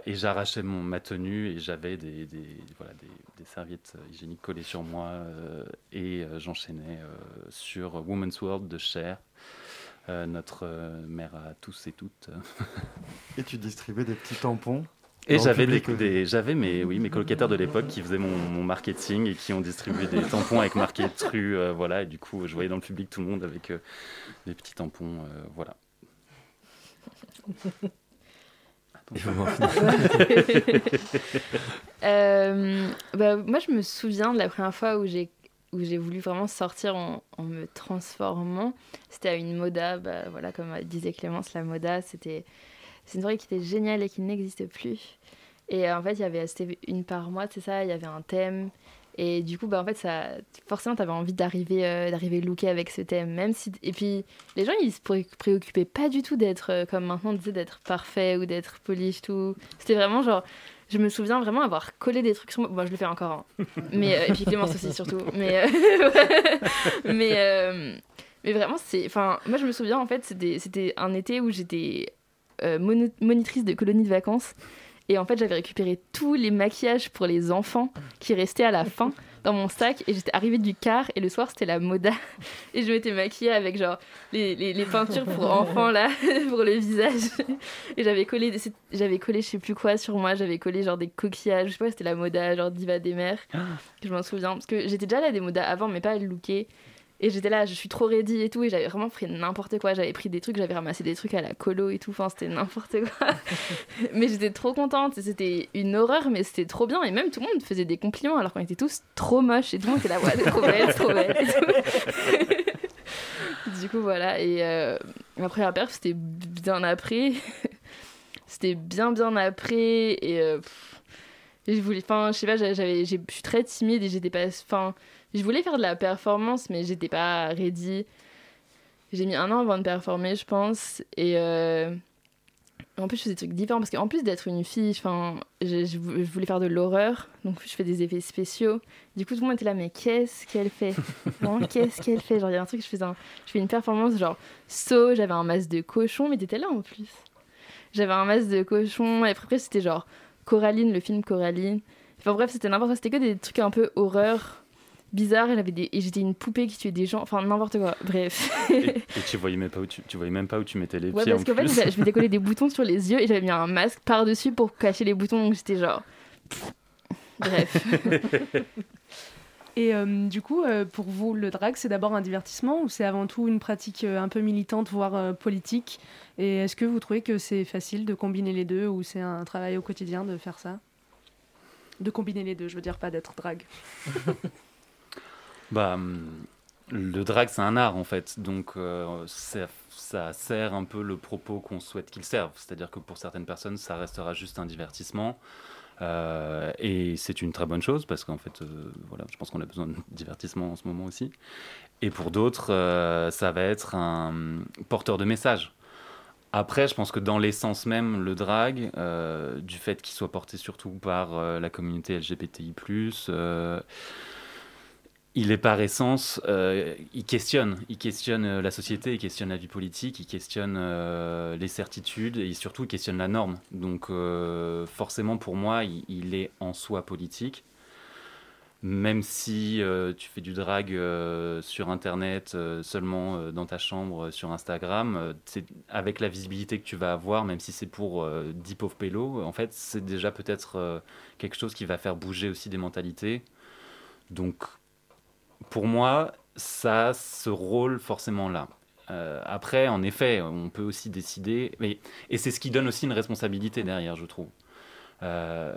j'arrachais ma tenue et j'avais des, des, voilà, des, des, serviettes hygiéniques collées sur moi. Et j'enchaînais sur Woman's World de Cher. notre mère à tous et toutes. et tu distribuais des petits tampons et j'avais des, des j'avais mes oui mes colocataires de l'époque qui faisaient mon, mon, marketing et qui ont distribué des tampons avec marqué Tru euh, voilà. Et du coup je voyais dans le public tout le monde avec euh, des petits tampons euh, voilà. bah, moi je me souviens de la première fois où j'ai où j'ai voulu vraiment sortir en, en me transformant. C'était à une moda bah, voilà comme disait Clémence la moda c'était c'est une soirée qui était géniale et qui n'existe plus. Et euh, en fait, il y avait, c'était une par mois, c'est ça, il y avait un thème. Et du coup, bah, en fait, ça, forcément, tu avais envie d'arriver, euh, d'arriver looké avec ce thème. Même si, et puis, les gens, ils se préoccupaient pas du tout d'être, euh, comme maintenant, d'être parfait ou d'être polish, tout. C'était vraiment genre, je me souviens vraiment avoir collé des trucs sur moi. Bon, je le fais encore, hein. mais, euh, et puis Clémence aussi, surtout. Mais, mais, mais vraiment, c'est. Enfin, moi, je me souviens, en fait, c'était, c'était un été où j'étais euh, monitrice de colonie de vacances. Et en fait, j'avais récupéré tous les maquillages pour les enfants qui restaient à la fin dans mon sac. Et j'étais arrivée du car. Et le soir, c'était la moda. Et je m'étais maquillée avec genre les, les, les, peintures pour enfants là, pour le visage. Et j'avais collé, j'avais collé je sais plus quoi sur moi. J'avais collé genre des coquillages. Je sais pas, c'était la moda, genre Diva des mers. Je m'en souviens. Parce que j'étais déjà là des modas avant, mais pas à le looker. Et j'étais là, je suis trop ready et tout, et j'avais vraiment pris n'importe quoi. J'avais pris des trucs, j'avais ramassé des trucs à la colo et tout, enfin c'était n'importe quoi. mais j'étais trop contente, c'était une horreur, mais c'était trop bien. Et même tout le monde faisait des compliments alors qu'on était tous trop moches, et tout le monde était là, ouais, trop belle, trop belle. du coup, voilà. Et euh, ma première perf, c'était bien après. c'était bien, bien après. Et euh, pff, je voulais. Enfin, je sais pas, j'avais, je suis très timide et j'étais pas. Enfin, je voulais faire de la performance, mais j'étais pas ready. J'ai mis un an avant de performer, je pense. Et. euh, en plus, je faisais des trucs différents parce qu'en plus d'être une fille, enfin, je, je vou- je voulais faire de l'horreur, donc je fais des effets spéciaux. Du coup, tout le monde était là, mais qu'est-ce qu'elle fait? Qu'est-ce qu'elle fait? Genre, il y a un truc, je, faisais un- je fais une performance genre saut, j'avais un masque de cochon, mais t'étais là en plus. J'avais un masque de cochon, et après, c'était genre Coraline, le film Coraline. Enfin bref, c'était n'importe quoi, c'était que des trucs un peu horreur, bizarre. Elle avait des... Et j'étais une poupée qui tuait des gens, enfin n'importe quoi. Bref. Et, et tu voyais même pas où tu, tu voyais même pas où tu mettais les Ouais, pieds parce en qu'en fait, je je m'étais collé des boutons sur les yeux et j'avais mis un masque par-dessus pour cacher les boutons, donc j'étais genre. Bref. Et euh, du coup, euh, pour vous, le drag, c'est d'abord un divertissement ou c'est avant tout une pratique euh, un peu militante, voire euh, politique? Et est-ce que vous trouvez que c'est facile de combiner les deux ou c'est un travail au quotidien de faire ça? De combiner les deux, je veux dire pas d'être drag. Bah, hum, le drag, c'est un art en fait, donc euh, ça, sert un peu le propos qu'on souhaite qu'il serve. C'est-à-dire que pour certaines personnes, ça restera juste un divertissement. Euh, et c'est une très bonne chose parce qu'en fait, euh, voilà, je pense qu'on a besoin de divertissement en ce moment aussi. Et pour d'autres, ça va être un hum, porteur de message. Après, je pense que dans l'essence même, le drag, du fait qu'il soit porté surtout par la communauté LGBTI+, il est par essence, euh, il questionne, il questionne euh, la société, il questionne la vie politique, il questionne euh, les certitudes et surtout il questionne la norme. Donc forcément pour moi, il, il est en soi politique. Même si tu fais du drag sur Internet, seulement dans ta chambre, sur Instagram, avec la visibilité que tu vas avoir, même si c'est pour euh, 10 pauvres pélos, en fait, c'est déjà peut-être quelque chose qui va faire bouger aussi des mentalités. Donc, pour moi, ça a ce rôle forcément là. Euh, après, en effet, on peut aussi décider, mais, et c'est ce qui donne aussi une responsabilité derrière, je trouve. Euh,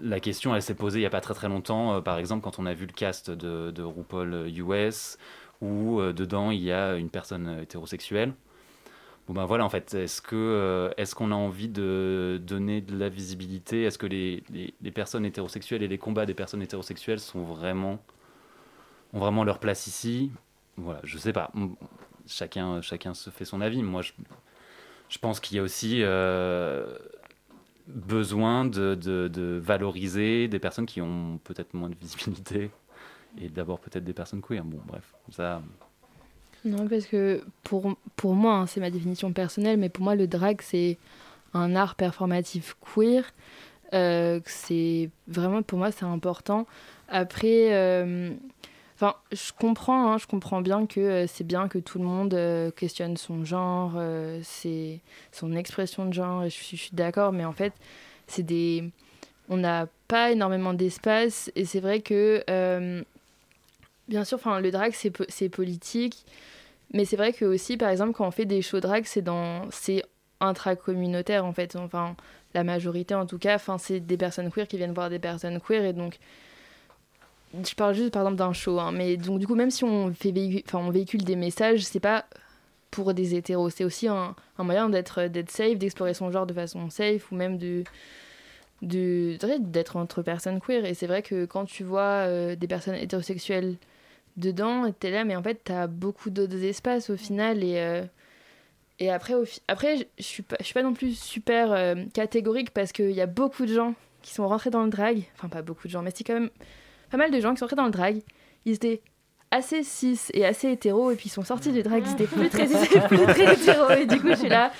la question, elle s'est posée il n'y a pas très très longtemps, euh, par exemple, quand on a vu le cast de, RuPaul US, où dedans il y a une personne hétérosexuelle. Bon ben voilà, en fait, est-ce qu'on a envie de donner de la visibilité? Est-ce que les, les personnes hétérosexuelles et les combats des personnes hétérosexuelles sont vraiment ont vraiment leur place ici Voilà, je sais pas. Chacun chacun se fait son avis. Moi, je, je pense qu'il y a aussi euh, besoin de, de, valoriser des personnes qui ont peut-être moins de visibilité et d'abord peut-être des personnes queer. Bon, bref, ça. Non, parce que pour, pour moi, hein, c'est ma définition personnelle, mais pour moi, le drag, c'est un art performatif queer. Euh, c'est vraiment, pour moi, c'est important. Après, euh, enfin, je comprends, hein, je comprends bien que euh, c'est bien que tout le monde euh, questionne son genre, euh, son expression de genre, et je, suis- d'accord, mais en fait, c'est des. On n'a pas énormément d'espace, et c'est vrai que. Bien sûr, le drag, c'est po- c'est politique. Mais c'est vrai que aussi, par exemple, quand on fait des shows drag, c'est dans c'est intracommunautaire en fait. Enfin, la majorité en tout cas, c'est des personnes queer qui viennent voir des personnes queer et donc je parle juste par exemple d'un show. hein, mais donc du coup, même si on fait véhicu- enfin, on véhicule des messages, c'est pas pour des hétéros, c'est aussi un, moyen d'être safe, d'explorer son genre de façon safe ou même de d'être entre personnes queer. Et c'est vrai que quand tu vois euh, des personnes hétérosexuelles dedans, t'es là, mais en fait, t'as beaucoup d'autres espaces au final. Et, euh, et après, après je suis pas, suis pas non plus super euh, catégorique parce qu'il y a beaucoup de gens qui sont rentrés dans le drag. Enfin, pas beaucoup de gens, mais c'est quand même pas mal de gens qui sont rentrés dans le drag. Ils étaient assez cis et assez hétéros, et puis ils sont sortis du drag, ils étaient plus très cis et plus très hétéros. Et du coup, je suis là.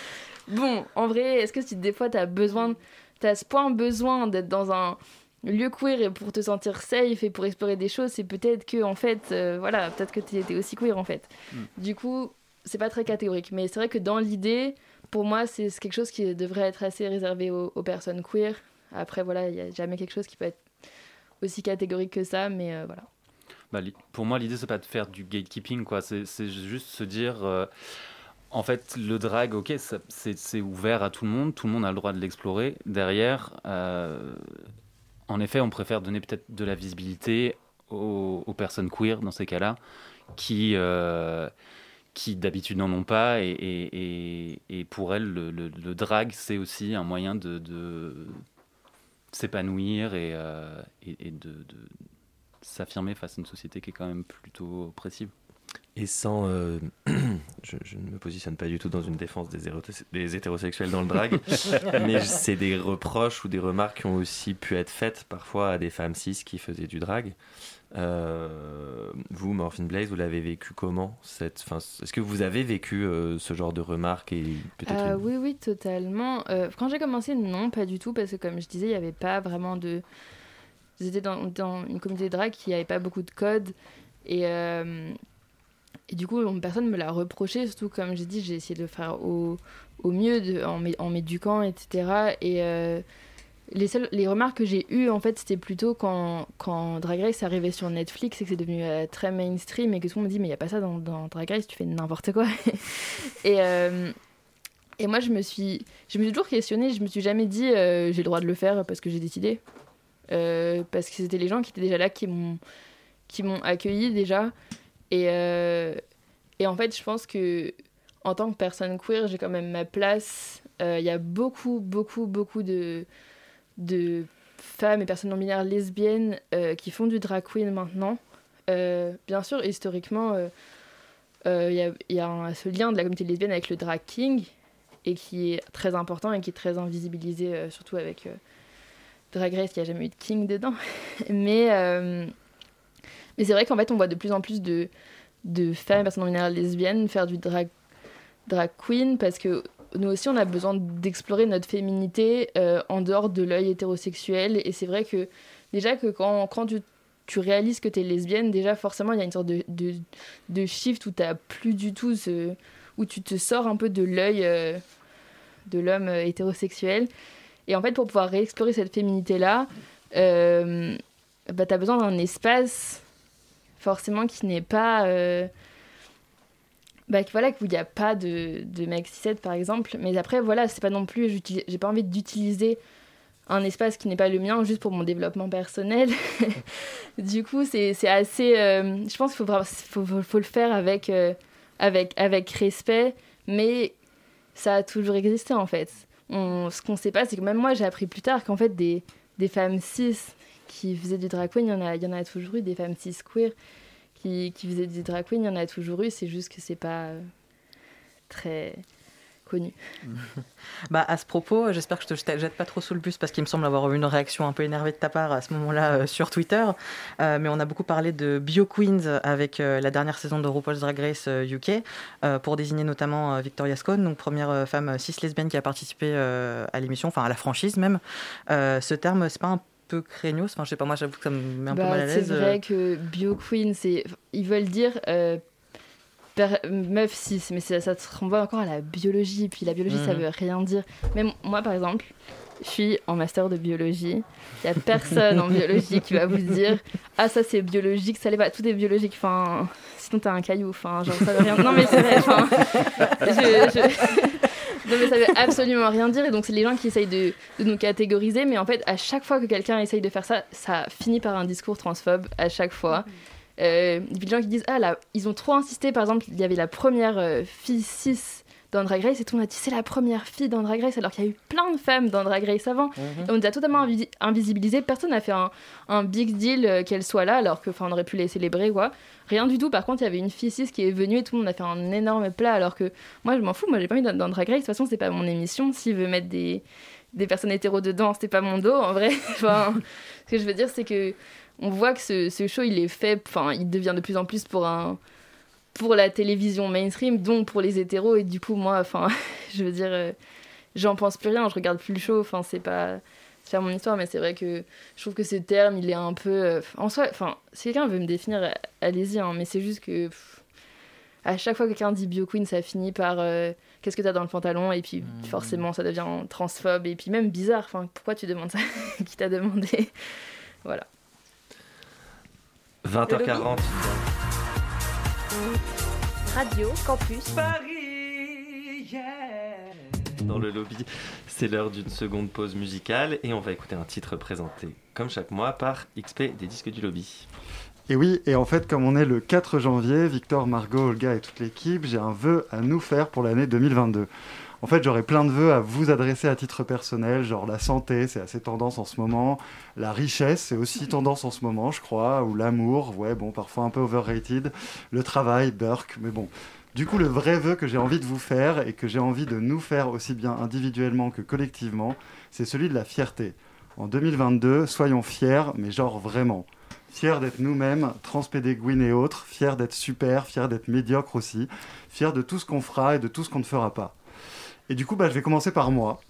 Bon, en vrai, est-ce que si des fois t'as besoin, t'as ce point besoin d'être dans un lieu queer et pour te sentir safe et pour explorer des choses, c'est peut-être que en fait, euh, voilà, peut-être que t'es t'es aussi queer en fait. Mm. Du coup, c'est pas très catégorique, mais c'est vrai que dans l'idée, pour moi, c'est quelque chose qui devrait être assez réservé aux, aux personnes queer. Après, voilà, il y a jamais quelque chose qui peut être aussi catégorique que ça, mais euh, voilà. Bah, pour moi, l'idée, c'est pas de faire du gatekeeping, quoi. C'est juste se dire. euh, en fait, le drag, ok, c'est ouvert à tout le monde, tout le monde a le droit de l'explorer. Derrière, euh, en effet, on préfère donner peut-être de la visibilité aux, personnes queer dans ces cas-là, qui, qui d'habitude n'en ont pas. Et, pour elles, le, drag, c'est aussi un moyen de s'épanouir et, euh, et, de, de s'affirmer face à une société qui est quand même plutôt oppressive. Et sans. Euh, je, je, ne me positionne pas du tout dans une défense des, des hétérosexuels dans le drag, mais c'est des reproches ou des remarques qui ont aussi pu être faites parfois à des femmes cis qui faisaient du drag. Euh, vous, Morphine Blaze, vous l'avez vécu comment cette, Est-ce que vous avez vécu euh, ce genre de remarques et euh, Oui, oui, totalement. Euh, quand j'ai commencé, non, pas du tout, parce que comme je disais, il n'y avait pas vraiment de. J'étais dans, dans, une communauté de drag qui n'avait pas beaucoup de codes. Et, et du coup, personne ne me l'a reproché, surtout comme j'ai dit, j'ai essayé de faire au, au mieux de, en m'éduquant, etc. Et les, les remarques que j'ai eues, en fait, c'était plutôt quand, quand Drag Race arrivait sur Netflix et que c'est devenu euh, très mainstream et que tout le monde me dit, mais il n'y a pas ça dans, Drag Race, tu fais n'importe quoi. et, euh, et moi, je me, suis, je me suis toujours questionnée, je me suis jamais dit, euh, j'ai le droit de le faire parce que j'ai décidé. parce que c'était les gens qui étaient déjà là qui m'ont accueilli déjà. Et, et en fait, je pense que en tant que personne queer, j'ai quand même ma place. Il y a beaucoup, beaucoup, beaucoup de femmes et personnes non binaires lesbiennes euh, qui font du drag queen maintenant. Euh, bien sûr, historiquement, il euh, y, y, a, ce lien de la communauté lesbienne avec le drag king et qui est très important et qui est très invisibilisé, surtout avec Drag Race, qui a jamais eu de king dedans. mais mais c'est vrai qu'en fait, on voit de plus en plus de, de femmes personnes non binaires lesbiennes faire du drag, drag queen parce que nous aussi, on a besoin d'explorer notre féminité euh, en dehors de l'œil hétérosexuel. Et c'est vrai que déjà que quand, tu, réalises que tu es lesbienne, déjà forcément, il y a une sorte de, de, shift où tu plus du tout ce, où tu te sors un peu de l'œil euh, de l'homme euh, hétérosexuel. Et en fait, pour pouvoir réexplorer cette féminité-là, bah, tu as besoin d'un espace forcément qui n'est pas bah, voilà, qu'il n'y a pas de, de mec 6 par exemple. Mais après, voilà, c'est pas non plus, j'ai pas envie d'utiliser un espace qui n'est pas le mien juste pour mon développement personnel. du coup, c'est assez. Euh, je pense qu'il faut, faut, faut, le faire avec, euh, avec, avec respect, mais ça a toujours existé en fait. Ce qu'on sait pas, c'est que même moi, j'ai appris plus tard qu'en fait, des, des femmes cis qui faisaient du drag queen, il y, en a, y en a toujours eu, des femmes cis queer qui, qui faisait des drag queens, il y en a toujours eu, c'est juste que c'est pas euh, très connu. bah, à ce propos, j'espère que je te jette pas trop sous le bus parce qu'il me semble avoir eu une réaction un peu énervée de ta part à ce moment-là euh, sur Twitter. Euh, mais on a beaucoup parlé de Bio Queens avec la dernière saison de RuPaul's Drag Race UK pour désigner notamment Victoria Scone, donc première femme cis lesbienne qui a participé à l'émission, enfin à la franchise même. ce terme, c'est pas un peu craignos. Enfin, je sais pas, moi, j'avoue que ça me met un peu bah, mal à l'aise. C'est vrai que Bio Queen, c'est... ils veulent dire euh, meuf cis, mais ça, ça te renvoie encore à la biologie. Puis la biologie, ça mhm. veut rien dire. Même moi, par exemple, je suis en master de biologie. Il n'y a personne en biologie qui va vous dire Ah, ça c'est biologique, ça l'est pas. Tout est biologique. Enfin, sinon t'as un caillou. Enfin, genre, ça veut rien. Non, mais c'est vrai. Enfin, je, je... Non, mais ça veut absolument rien dire. Et donc, c'est les gens qui essayent de, de, nous catégoriser. Mais en fait, à chaque fois que quelqu'un essaye de faire ça, ça finit par un discours transphobe. À chaque fois. Euh, des gens qui disent Ah là, ils ont trop insisté. Par exemple, il y avait la première euh, fille cis dans Drag Race et tout monde a dit c'est la première fille dans Drag Race alors qu'il y a eu plein de femmes dans Drag Race avant. Mhm. on nous a totalement invisibilisé. Personne n'a fait un, un, big deal euh, qu'elle soit là alors qu'on aurait pu les célébrer quoi. Rien du tout. Par contre, il y avait une fille cis qui est venue et tout le monde a fait un énorme plat alors que moi je m'en fous. Moi j'ai pas envie dans, Drag Race. De toute façon, c'est pas mon émission. S'il veut mettre des, des personnes hétéros dedans, c'était pas mon dos en vrai. enfin, ce que je veux dire, c'est que on voit que ce, ce show il est fait. Enfin, il devient de plus en plus pour un pour la télévision mainstream, donc pour les hétéros. Et du coup, moi, enfin, je veux dire, euh, j'en pense plus rien, je regarde plus le show. Enfin, c'est pas faire mon histoire, mais c'est vrai que je trouve que ce terme, il est un peu. Euh, en soi, enfin, si quelqu'un veut me définir, allez-y, hein, mais c'est juste que. à chaque fois que quelqu'un dit bio queen, ça finit par euh, qu'est-ce que t'as dans le pantalon, et puis mmh. forcément, ça devient transphobe, et puis même bizarre. Enfin, pourquoi tu demandes ça Qui t'a demandé? Voilà. 20h40. Radio Campus Paris. Dans le lobby, c'est l'heure d'une seconde pause musicale et on va écouter un titre présenté comme chaque mois par XP des disques du lobby. Et oui, et en fait, comme on est le 4 janvier, Victor, Margot, Olga et toute l'équipe, j'ai un vœu à nous faire pour l'année 2022. En fait, j'aurais plein de vœux à vous adresser à titre personnel, genre la santé, c'est assez tendance en ce moment. La richesse, c'est aussi tendance en ce moment, je crois. Ou l'amour, ouais, bon, parfois un peu overrated. Le travail, Burke, mais bon. Du coup, le vrai vœu que j'ai envie de vous faire et que j'ai envie de nous faire aussi bien individuellement que collectivement, c'est celui de la fierté. En 2022, soyons fiers, mais genre vraiment. Fiers d'être nous-mêmes, transpédéguines et autres, fiers d'être super, fiers d'être médiocres aussi, fiers de tout ce qu'on fera et de tout ce qu'on ne fera pas. Et du coup, bah, je vais commencer par moi.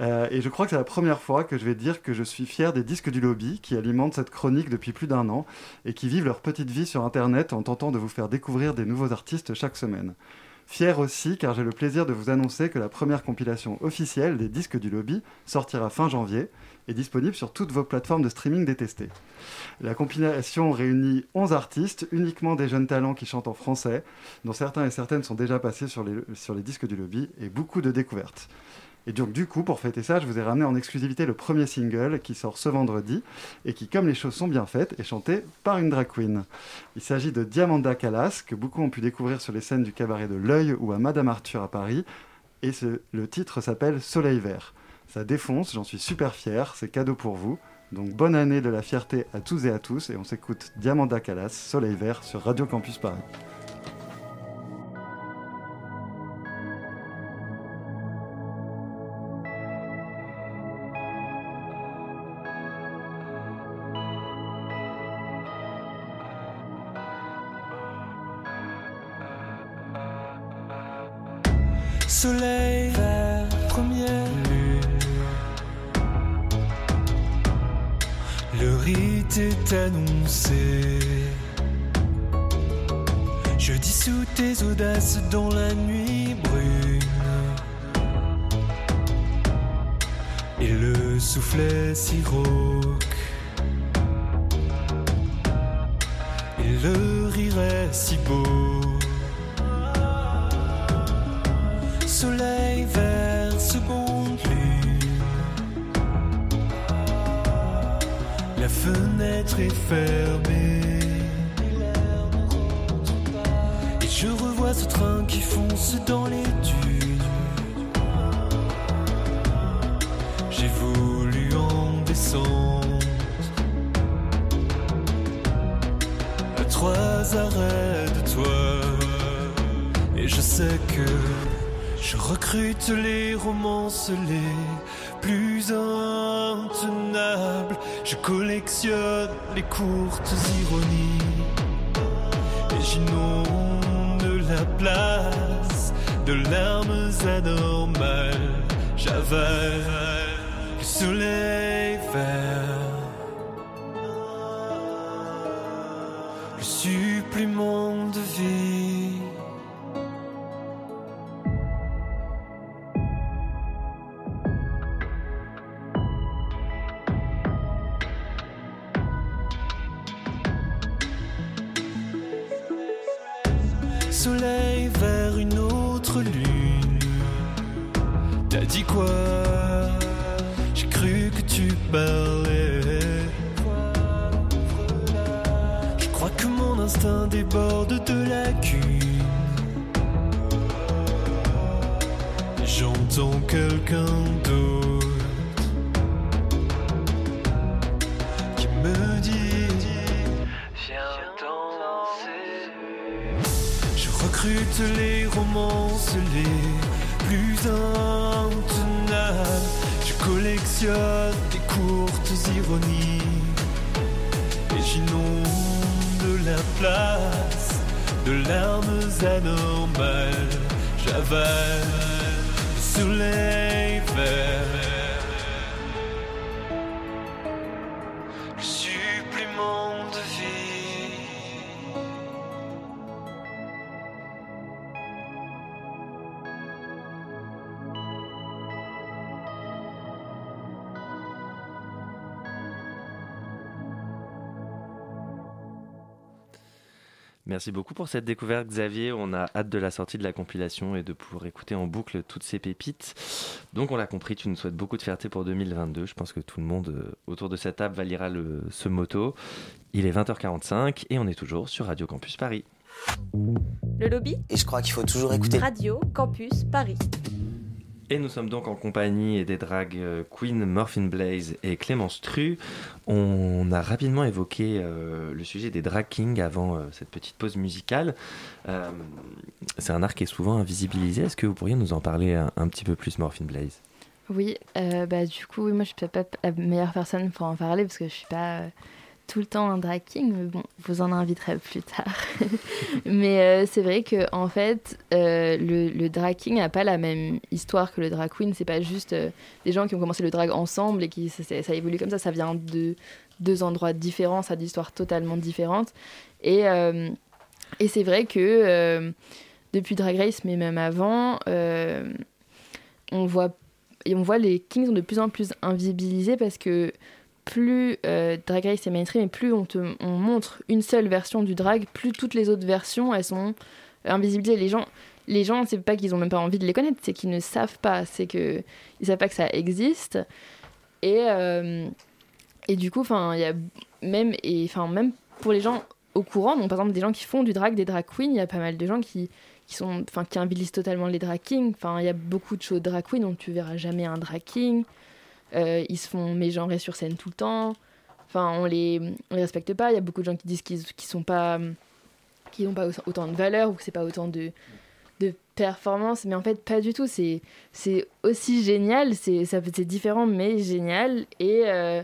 Euh, et je crois que c'est la première fois que je vais dire que je suis fier des disques du lobby qui alimentent cette chronique depuis plus d'un an et qui vivent leur petite vie sur Internet en tentant de vous faire découvrir des nouveaux artistes chaque semaine. Fier aussi car j'ai le plaisir de vous annoncer que la première compilation officielle des disques du lobby sortira fin janvier et disponible sur toutes vos plateformes de streaming détestées. La compilation réunit 11 artistes, uniquement des jeunes talents qui chantent en français, dont certains et certaines sont déjà passés sur les, sur les disques du lobby, et beaucoup de découvertes. Et donc du coup, pour fêter ça, je vous ai ramené en exclusivité le premier single qui sort ce vendredi et qui, comme les choses sont bien faites, est chanté par une drag queen. Il s'agit de Diamanda Callas, que beaucoup ont pu découvrir sur les scènes du cabaret de l'Œil ou à Madame Arthur à Paris, et le titre s'appelle Soleil Vert. Ça défonce, j'en suis super fier, c'est cadeau pour vous. Donc bonne année de la fierté à tous et à tous, et on s'écoute Diamanda Callas, Soleil Vert sur Radio Campus Paris. Dans la nuit brune. Et le soufflet si arrêts de toi. Et je sais que je recrute les romances les plus intenables. Je collectionne les courtes ironies. Et j'inonde la place de larmes anormales. J'avale le soleil vert. Supplément de vie. Merci beaucoup pour cette découverte, Xavier. On a hâte de la sortie de la compilation et de pouvoir écouter en boucle toutes ces pépites. Donc, on l'a compris, tu nous souhaites beaucoup de fierté pour 2022. Je pense que tout le monde euh, autour de cette table valira le, ce motto. Il est 20h45 et on est toujours sur Radio Campus Paris. Le lobby Et je crois qu'il faut toujours écouter. Radio Campus Paris. Et nous sommes donc en compagnie des drag euh, queen Morphin Blaze et Clémence Tru. On a rapidement évoqué euh, le sujet des drag kings avant euh, cette petite pause musicale. C'est un art qui est souvent invisibilisé. Est-ce que vous pourriez nous en parler un, petit peu plus, Morphin Blaze? Oui, bah, du coup, moi je suis peut-être pas la meilleure personne pour en parler parce que je suis pas tout le temps un drag king, mais bon, vous en inviterez plus tard. mais euh, c'est vrai que en fait, euh, le, le drag king n'a pas la même histoire que le drag queen. C'est pas juste euh, des gens qui ont commencé le drag ensemble et qui ça, ça- évolue comme ça. Ça vient de deux endroits différents, ça a des histoires totalement différentes. Et, et c'est vrai que depuis Drag Race, mais même avant, on voit et on voit les kings sont de plus en plus invisibilisés parce que plus euh, Drag Race est mainstream et plus on, te, on montre une seule version du drag, plus toutes les autres versions elles sont invisibilisées. Les gens, les gens c'est pas qu'ils ont même pas envie de les connaître, c'est qu'ils ne savent pas, c'est que ils savent pas que ça existe. Et euh, et du coup, enfin, il y a même et enfin même pour les gens au courant, donc par exemple des gens qui font du drag, des drag queens, il y a pas mal de gens qui qui sont enfin qui invisibilisent totalement les drag kings. Enfin, il y a beaucoup de shows drag queens dont tu verras jamais un drag king. Euh, ils se font mégenrer sur scène tout le temps. Enfin, on les, on les respecte pas. Il y a beaucoup de gens qui disent qu'ils sont pas, n'ont pas autant de valeur ou que c'est pas autant de, de performance. Mais en fait, pas du tout. C'est, aussi génial. C'est, différent, mais génial. Et, euh,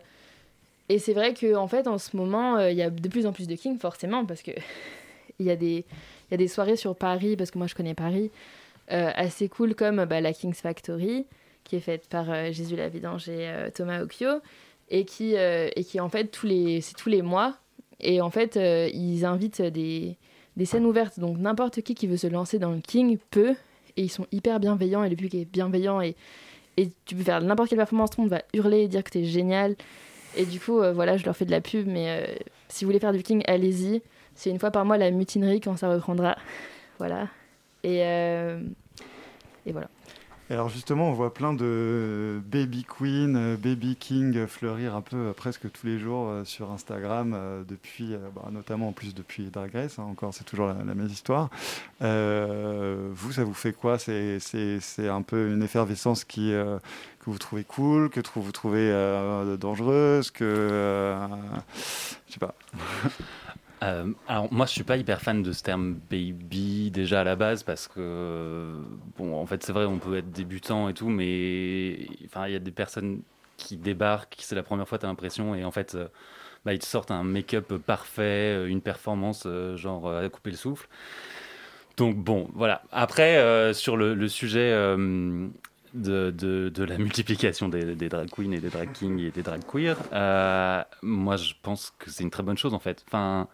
et c'est vrai que en fait, en ce moment, euh, il y a de plus en plus de kings, forcément, parce que il y a des, soirées sur Paris, parce que moi je connais Paris, assez cool comme bah, la King's Factory, qui est faite par euh, Jésus Lavidange et euh, Thomas Occhio, et qui, euh, et qui en fait, c'est tous les mois. Et en fait, euh, ils invitent des, des scènes ouvertes. Donc n'importe qui qui veut se lancer dans le King peut. Et ils sont hyper bienveillants. Et le public est bienveillant. Et, et tu peux faire n'importe quelle performance, tout monde va hurler et dire que t'es génial. Et du coup, voilà, je leur fais de la pub. Mais si vous voulez faire du King, allez-y. C'est une fois par mois la mutinerie quand ça reprendra. voilà. Et, et voilà. Alors justement, on voit plein de baby queen, euh, baby king fleurir un peu euh, presque tous les jours euh, sur Instagram, depuis, bah, notamment en plus depuis Drag Race, hein, encore c'est toujours la, même histoire. Euh, vous, ça vous fait quoi? C'est un peu une effervescence qui, euh, que vous trouvez cool, que vous trouvez dangereuse, que... je sais pas. Euh, alors moi je suis pas hyper fan de ce terme baby déjà à la base parce que bon en fait c'est vrai on peut être débutant et tout mais enfin il y a des personnes qui débarquent c'est la première fois tu as l'impression et en fait euh, bah, ils te sortent un make-up parfait euh, une performance genre à couper le souffle. Donc bon voilà. Après sur le, sujet de, de, de la multiplication des, des drag queens et des drag kings et des drag queer, euh, moi je pense que c'est une très bonne chose en fait. Enfin,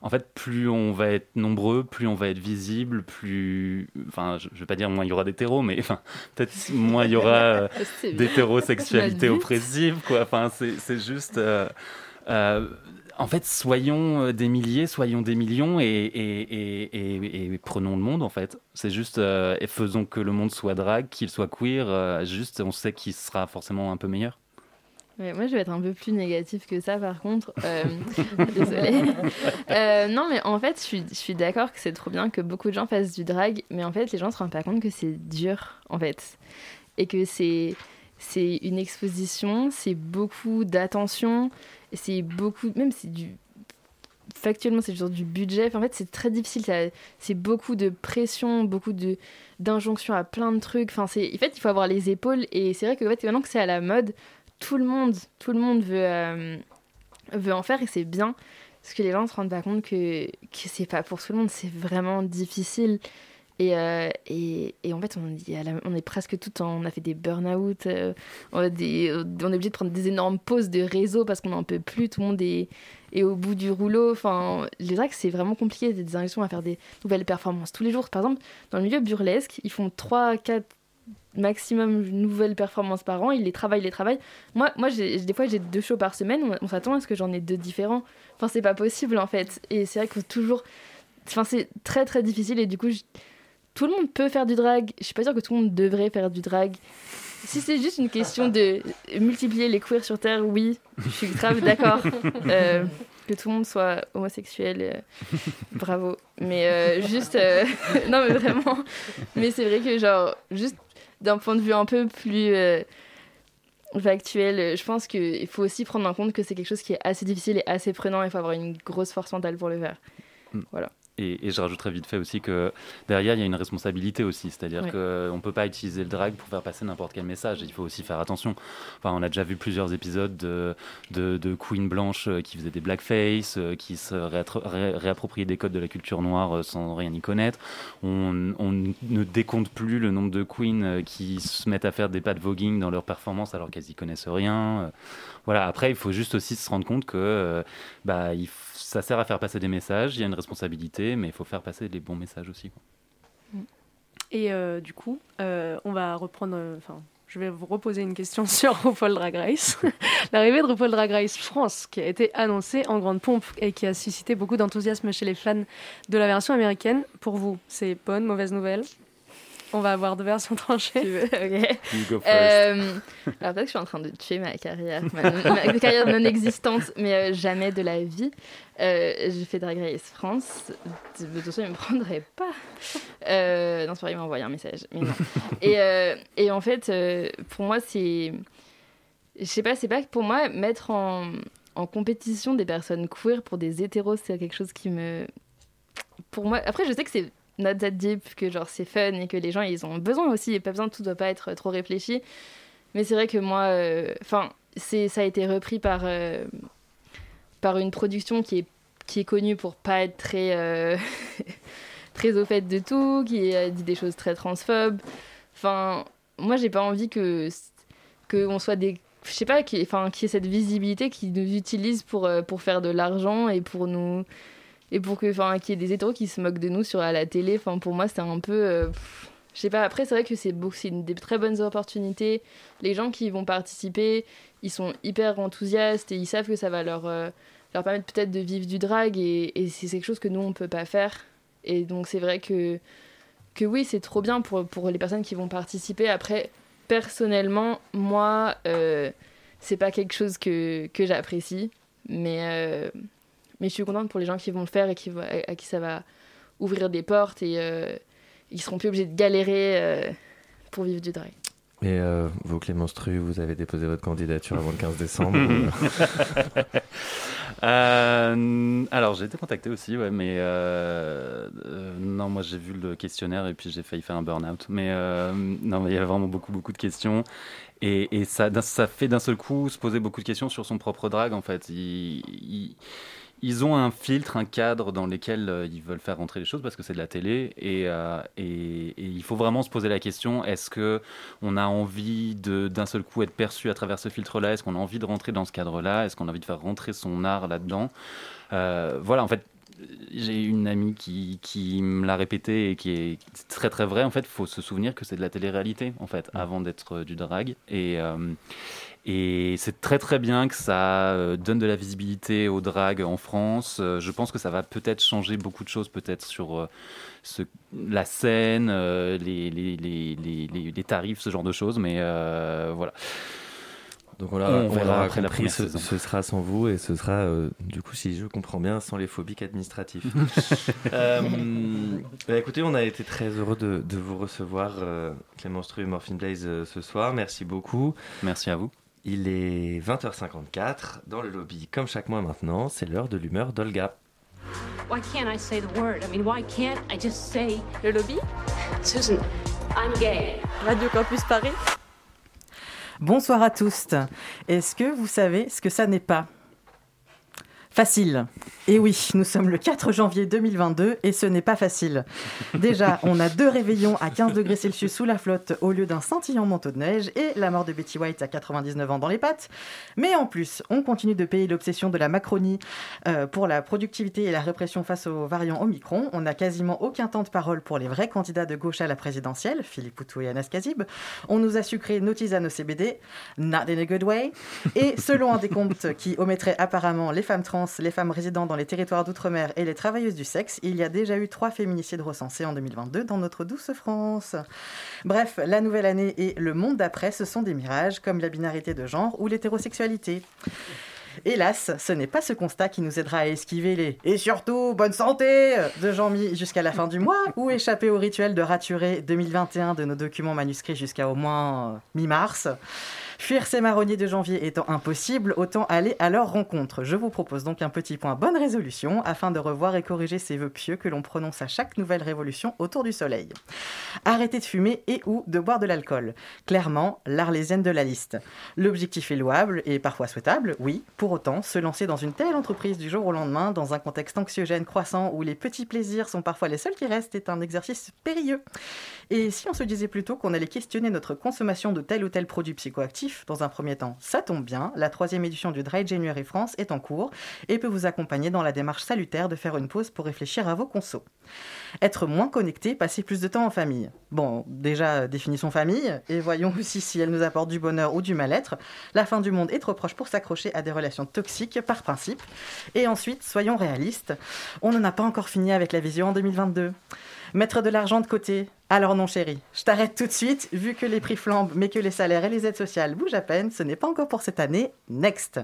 en fait, plus on va être nombreux, plus on va être visible, plus. Enfin, je, je vais pas dire moins il y aura d'hétéros, mais enfin, peut-être moins il y aura euh, d'hétérosexualité oppressive, quoi. Enfin, c'est c'est juste. euh, euh, en fait, soyons euh, des milliers, soyons des millions et, et, et, et- et prenons le monde, en fait. C'est juste, euh, et faisons que le monde soit drag, qu'il soit queer, euh, juste, on sait qu'il sera forcément un peu meilleur. Ouais, moi, je vais être un peu plus négatif que ça, par contre. Euh, désolée. Euh, non, mais en fait, je suis, je suis d'accord que c'est trop bien que beaucoup de gens fassent du drag, mais en fait, les gens se rendent pas compte que c'est dur, en fait. Et que c'est c'est une exposition, c'est beaucoup d'attention, c'est beaucoup, même c'est du factuellement c'est genre du budget. En fait c'est très difficile. C'est beaucoup de pression beaucoup de d'injonctions à plein de trucs. Enfin c'est en fait il faut avoir les épaules. Et c'est vrai que en fait, maintenant que c'est à la mode tout le monde tout le monde veut euh, veut en faire et c'est bien. Parce que les gens se rendent pas compte que que c'est pas pour tout le monde. C'est vraiment difficile et, euh, et, et en fait, on, est presque tout en. On a fait des burn-out, euh, des- on est obligé de prendre des énormes pauses de réseau parce qu'on n'en peut plus, tout le monde est, au bout du rouleau. Enfin, les drags, c'est vraiment compliqué, des injections à faire des nouvelles performances tous les jours. Par exemple, dans le milieu burlesque, ils font 3, 4 maximum nouvelles performances par an, ils les travaillent, les travaillent. Moi, moi des fois, j'ai deux shows par semaine, on, s'attend à ce que j'en ai deux différents. Enfin, c'est pas possible en fait. Et c'est vrai faut toujours enfin, c'est très très difficile et du coup, tout le monde peut faire du drag. Je suis pas sûre que tout le monde devrait faire du drag. Si c'est juste une question de multiplier les queers sur Terre, oui, je suis grave d'accord. Euh, que tout le monde soit homosexuel, euh, bravo. Mais euh, juste, non mais vraiment. Mais c'est vrai que genre, juste d'un point de vue un peu plus factuel, je pense qu'il faut aussi prendre en compte que c'est quelque chose qui est assez difficile et assez prenant. Il faut avoir une grosse force mentale pour le faire. Mm. Voilà. Et, je rajouterais vite fait aussi que derrière, il y a une responsabilité aussi. C'est-à-dire qu'on ne peut pas utiliser le drag pour faire passer n'importe quel message. Il faut aussi faire attention. Enfin, on a déjà vu plusieurs épisodes de, de, Queen Blanche euh, qui faisait des blackface, euh, qui se réappropriait des codes de la culture noire euh, sans rien y connaître. On, on, ne décompte plus le nombre de queens qui se mettent à faire des pas de voguing dans leurs performances alors qu'elles y connaissent rien. Voilà, après, il faut juste aussi se rendre compte que bah, il faut ça sert à faire passer des messages, il y a une responsabilité, mais il faut faire passer les bons messages aussi. Et euh, du coup, euh, on va reprendre. Euh, enfin, je vais vous reposer une question sur RuPaul Drag Race. L'arrivée de RuPaul Drag Race France, qui a été annoncée en grande pompe et qui a suscité beaucoup d'enthousiasme chez les fans de la version américaine. Pour vous, c'est bonne, mauvaise nouvelle? On va avoir deux versions tranchées. Tu veux Ok. Euh, alors peut-être que je suis en train de tuer ma carrière, ma, carrière non existante, mais euh, jamais de la vie. Euh, j'ai fait Drag Race France. De toute façon, ils ne me prendraient pas. Euh, non, c'est pas, ils m'ont envoyé un message. Mais non. et, et en fait, pour moi, c'est. Je sais pas, c'est pas que pour moi, mettre en, en compétition des personnes queer pour des hétéros, c'est quelque chose qui me. Pour moi. Après, je sais que c'est not that deep, que genre c'est fun et que les gens ils ont besoin aussi, et pas besoin, tout doit pas être trop réfléchi. Mais c'est vrai que moi, euh, enfin, c'est ça a été repris par, euh, par une production qui est, qui est connue pour pas être très, euh, très au fait de tout, qui dit des choses très transphobes. Enfin, moi j'ai pas envie que qu'on soit des je sais pas qui enfin qui ait cette visibilité qui nous utilise pour pour faire de l'argent et pour nous et pour que enfin qu'il y ait des hétéros qui se moquent de nous sur à la télé enfin pour moi c'est un peu euh, je sais pas. Après c'est vrai que c'est une des très bonnes opportunités. Les gens qui vont participer ils sont hyper enthousiastes et ils savent que ça va leur euh, leur permettre peut-être de vivre du drag et, et c'est quelque chose que nous on peut pas faire. Et donc c'est vrai que que oui c'est trop bien pour pour les personnes qui vont participer. Après personnellement moi euh, c'est pas quelque chose que que j'apprécie. Mais euh, mais je suis contente pour les gens qui vont le faire et qui, à, qui ça va ouvrir des portes et euh, ils seront plus obligés de galérer euh, pour vivre du drag. Et euh, vous, Clémence Tru, vous avez déposé votre candidature avant le 15 décembre Alors, j'ai été contacté aussi, ouais, mais non, moi j'ai vu le questionnaire et puis j'ai failli faire un burn-out. Mais non, il y avait vraiment beaucoup, beaucoup de questions. Et, et ça, ça fait d'un seul coup se poser beaucoup de questions sur son propre drag, en fait. il ils ont un filtre, un cadre dans lequel euh, ils veulent faire rentrer les choses parce que c'est de la télé euh, et, et, il faut vraiment se poser la question est-ce que on a envie de d'un seul coup être perçu à travers ce filtre-là? Est-ce qu'on a envie de rentrer dans ce cadre-là? Est-ce qu'on a envie de faire rentrer son art là-dedans? Euh, Voilà, en fait, j'ai une amie qui, qui me l'a répété et qui est très très vrai. En fait, il faut se souvenir que c'est de la télé-réalité en fait avant d'être du drag et et c'est très très bien que ça euh, donne de la visibilité au drag en France. Euh, je pense que ça va peut-être changer beaucoup de choses, peut-être sur euh, ce, la scène, les, les, les, les, tarifs, ce genre de choses. Mais voilà. Donc voilà, on, verra après la première ce, ce, sera sans vous et ce sera, du coup, si je comprends bien, sans les phobiques administratifs. bah, écoutez, on a été très heureux de, de vous recevoir, Clémence Tru et Morphine Blaze, ce soir. Merci beaucoup. Merci à vous. Il est 20h54 dans le lobby, comme chaque mois maintenant, c'est l'heure de l'humeur d'Olga. Why can't I say the word? I mean, why can't I just say le lobby? Susan, I'm gay. Radio Campus Paris. Bonsoir à tous. Est-ce que vous savez ce que ça n'est pas? Facile. Et oui, nous sommes le 4 janvier 2022 et ce n'est pas facile. Déjà, on a deux réveillons à 15 degrés Celsius sous la flotte au lieu d'un scintillant manteau de neige et la mort de Betty White à 99 ans dans les pattes. Mais en plus, on continue de payer l'obsession de la Macronie euh, pour la productivité et la répression face aux variants Omicron. On n'a quasiment aucun temps de parole pour les vrais candidats de gauche à la présidentielle, Philippe Poutou et Anas Kazib. On nous a sucré nos tisanes au CBD, not in a good way. Et selon un décompte qui omettrait apparemment les femmes trans Les femmes résidant dans les territoires d'outre-mer et les travailleuses du sexe, il y a déjà eu trois féminicides recensés en 2022 dans notre douce France. Bref, la nouvelle année et le monde d'après, ce sont des mirages comme la binarité de genre ou l'hétérosexualité. Hélas, ce n'est pas ce constat qui nous aidera à esquiver les et surtout bonne santé de Jean-Mi jusqu'à la fin du mois ou échapper au rituel de raturer 2021 de nos documents manuscrits jusqu'à au moins mi-mars. Fuir ces marronniers de janvier étant impossible, autant aller à leur rencontre. Je vous propose donc un petit point bonne résolution afin de revoir et corriger ces vœux pieux que l'on prononce à chaque nouvelle révolution autour du soleil. Arrêter de fumer et ou de boire de l'alcool. Clairement, l'arlésienne de la liste. L'objectif est louable et parfois souhaitable, oui. Pour autant, se lancer dans une telle entreprise du jour au lendemain, dans un contexte anxiogène croissant où les petits plaisirs sont parfois les seuls qui restent, est un exercice périlleux. Et si on se disait plutôt qu'on allait questionner notre consommation de tel ou tel produit psychoactif, dans un premier temps. Ça tombe bien, la troisième édition du Dry January France est en cours et peut vous accompagner dans la démarche salutaire de faire une pause pour réfléchir à vos consos. Être moins connecté, passer plus de temps en famille. Bon, déjà, définissons famille et voyons aussi si elle nous apporte du bonheur ou du mal-être. La fin du monde est trop proche pour s'accrocher à des relations toxiques par principe. Et ensuite, soyons réalistes, on n'en a pas encore fini avec la vision en 2022. Mettre de l'argent de côté, alors non chérie, je t'arrête tout de suite, vu que les prix flambent, mais que les salaires et les aides sociales bougent à peine, ce n'est pas encore pour cette année, next.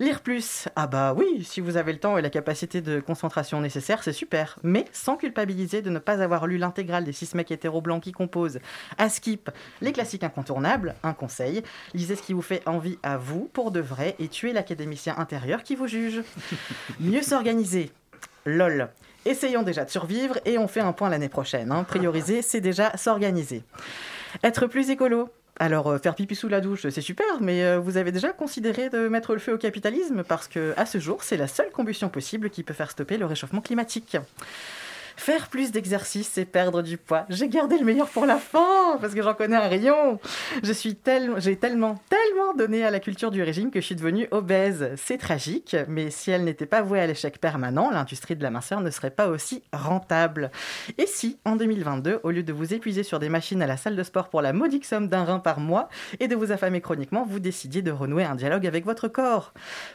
Lire plus, ah bah oui, si vous avez le temps et la capacité de concentration nécessaire, c'est super, mais sans culpabiliser de ne pas avoir lu l'intégrale des six mecs hétéro blancs qui composent. À skip. Les classiques incontournables, un conseil, lisez ce qui vous fait envie à vous, pour de vrai, et tuez l'académicien intérieur qui vous juge. Mieux s'organiser, lol. Essayons déjà de survivre et on fait un point l'année prochaine. Hein. Prioriser, c'est déjà s'organiser. Être plus écolo. Alors, euh, faire pipi sous la douche, c'est super, mais euh, vous avez déjà considéré de mettre le feu au capitalisme? Parce que, à ce jour, c'est la seule combustion possible qui peut faire stopper le réchauffement climatique. Faire plus d'exercice et perdre du poids. J'ai gardé le meilleur pour la fin parce que j'en connais un rayon. Je suis j'ai tellement, tellement donné à la culture du régime que je suis devenue obèse. C'est tragique, mais si elle n'était pas vouée à l'échec permanent, l'industrie de la minceur ne serait pas aussi rentable. Et si, en 2022, au lieu de vous épuiser sur des machines à la salle de sport pour la modique somme d'un rein par mois et de vous affamer chroniquement, vous décidiez de renouer un dialogue avec votre corps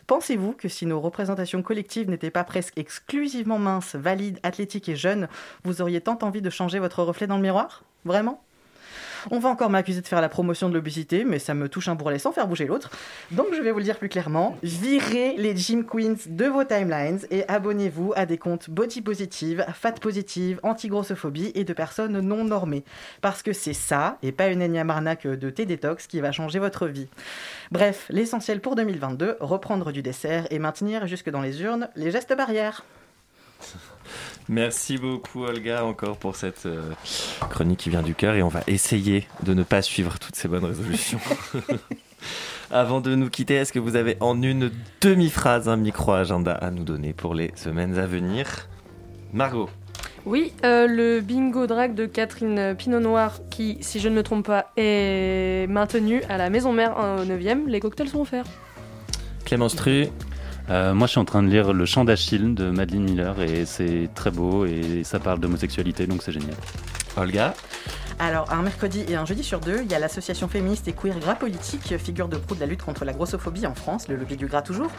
Pensez-vous que si nos représentations collectives n'étaient pas presque exclusivement minces, valides, athlétiques et jeunes, vous auriez tant envie de changer votre reflet dans le miroir? Vraiment? On va encore m'accuser de faire la promotion de l'obésité, mais ça me touche un bourrelet sans faire bouger l'autre. Donc je vais vous le dire plus clairement, virez les gym queens de vos timelines et abonnez-vous à des comptes body positive, fat positive, anti-grossophobie et de personnes non normées. Parce que c'est ça, et pas une énième arnaque de thé détox qui va changer votre vie. Bref, l'essentiel pour 2022, reprendre du dessert et maintenir jusque dans les urnes les gestes barrières. Merci beaucoup Olga encore pour cette euh, chronique qui vient du cœur et on va essayer de ne pas suivre toutes ces bonnes résolutions. Avant de nous quitter, est-ce que vous avez en une demi-phrase un micro-agenda à nous donner pour les semaines à venir? Margot oui, euh, le bingo drag de Catherine Pinot Noir, qui, si je ne me trompe pas, est maintenu à la maison mère au 9e. Les cocktails sont offerts. Clémence Tru euh, moi, je suis en train de lire Le Chant d'Achille de Madeleine Miller et c'est très beau et ça parle d'homosexualité, donc c'est génial. Olga? Alors, un mercredi et un jeudi sur deux, il y a l'association féministe et queer Gras Politique, figure de proue de la lutte contre la grossophobie en France, le lobby du gras toujours,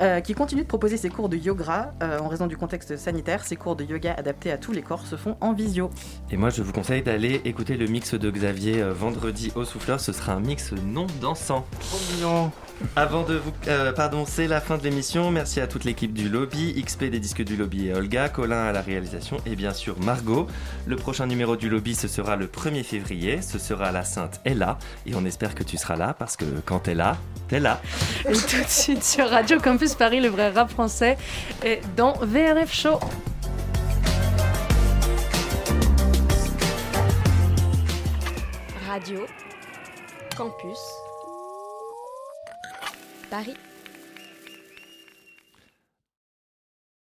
euh, qui continue de proposer ses cours de yoga euh, en raison du contexte sanitaire. Ces cours de yoga adaptés à tous les corps se font en visio. Et moi, je vous conseille d'aller écouter le mix de Xavier vendredi au souffleur. Ce sera un mix non dansant. Trop mignon. Avant de vous. Euh, pardon, c'est la fin de l'émission. Merci à toute l'équipe du lobby, XP des disques du lobby et Olga, Colin à la réalisation et bien sûr Margot. Le prochain numéro du lobby, ce sera le 1er février. Ce sera la Sainte Ella. Et on espère que tu seras là parce que quand t'es là, t'es là. Et tout de suite sur Radio Campus Paris, le vrai rap français, et dans VRF Show. Radio Campus Paris.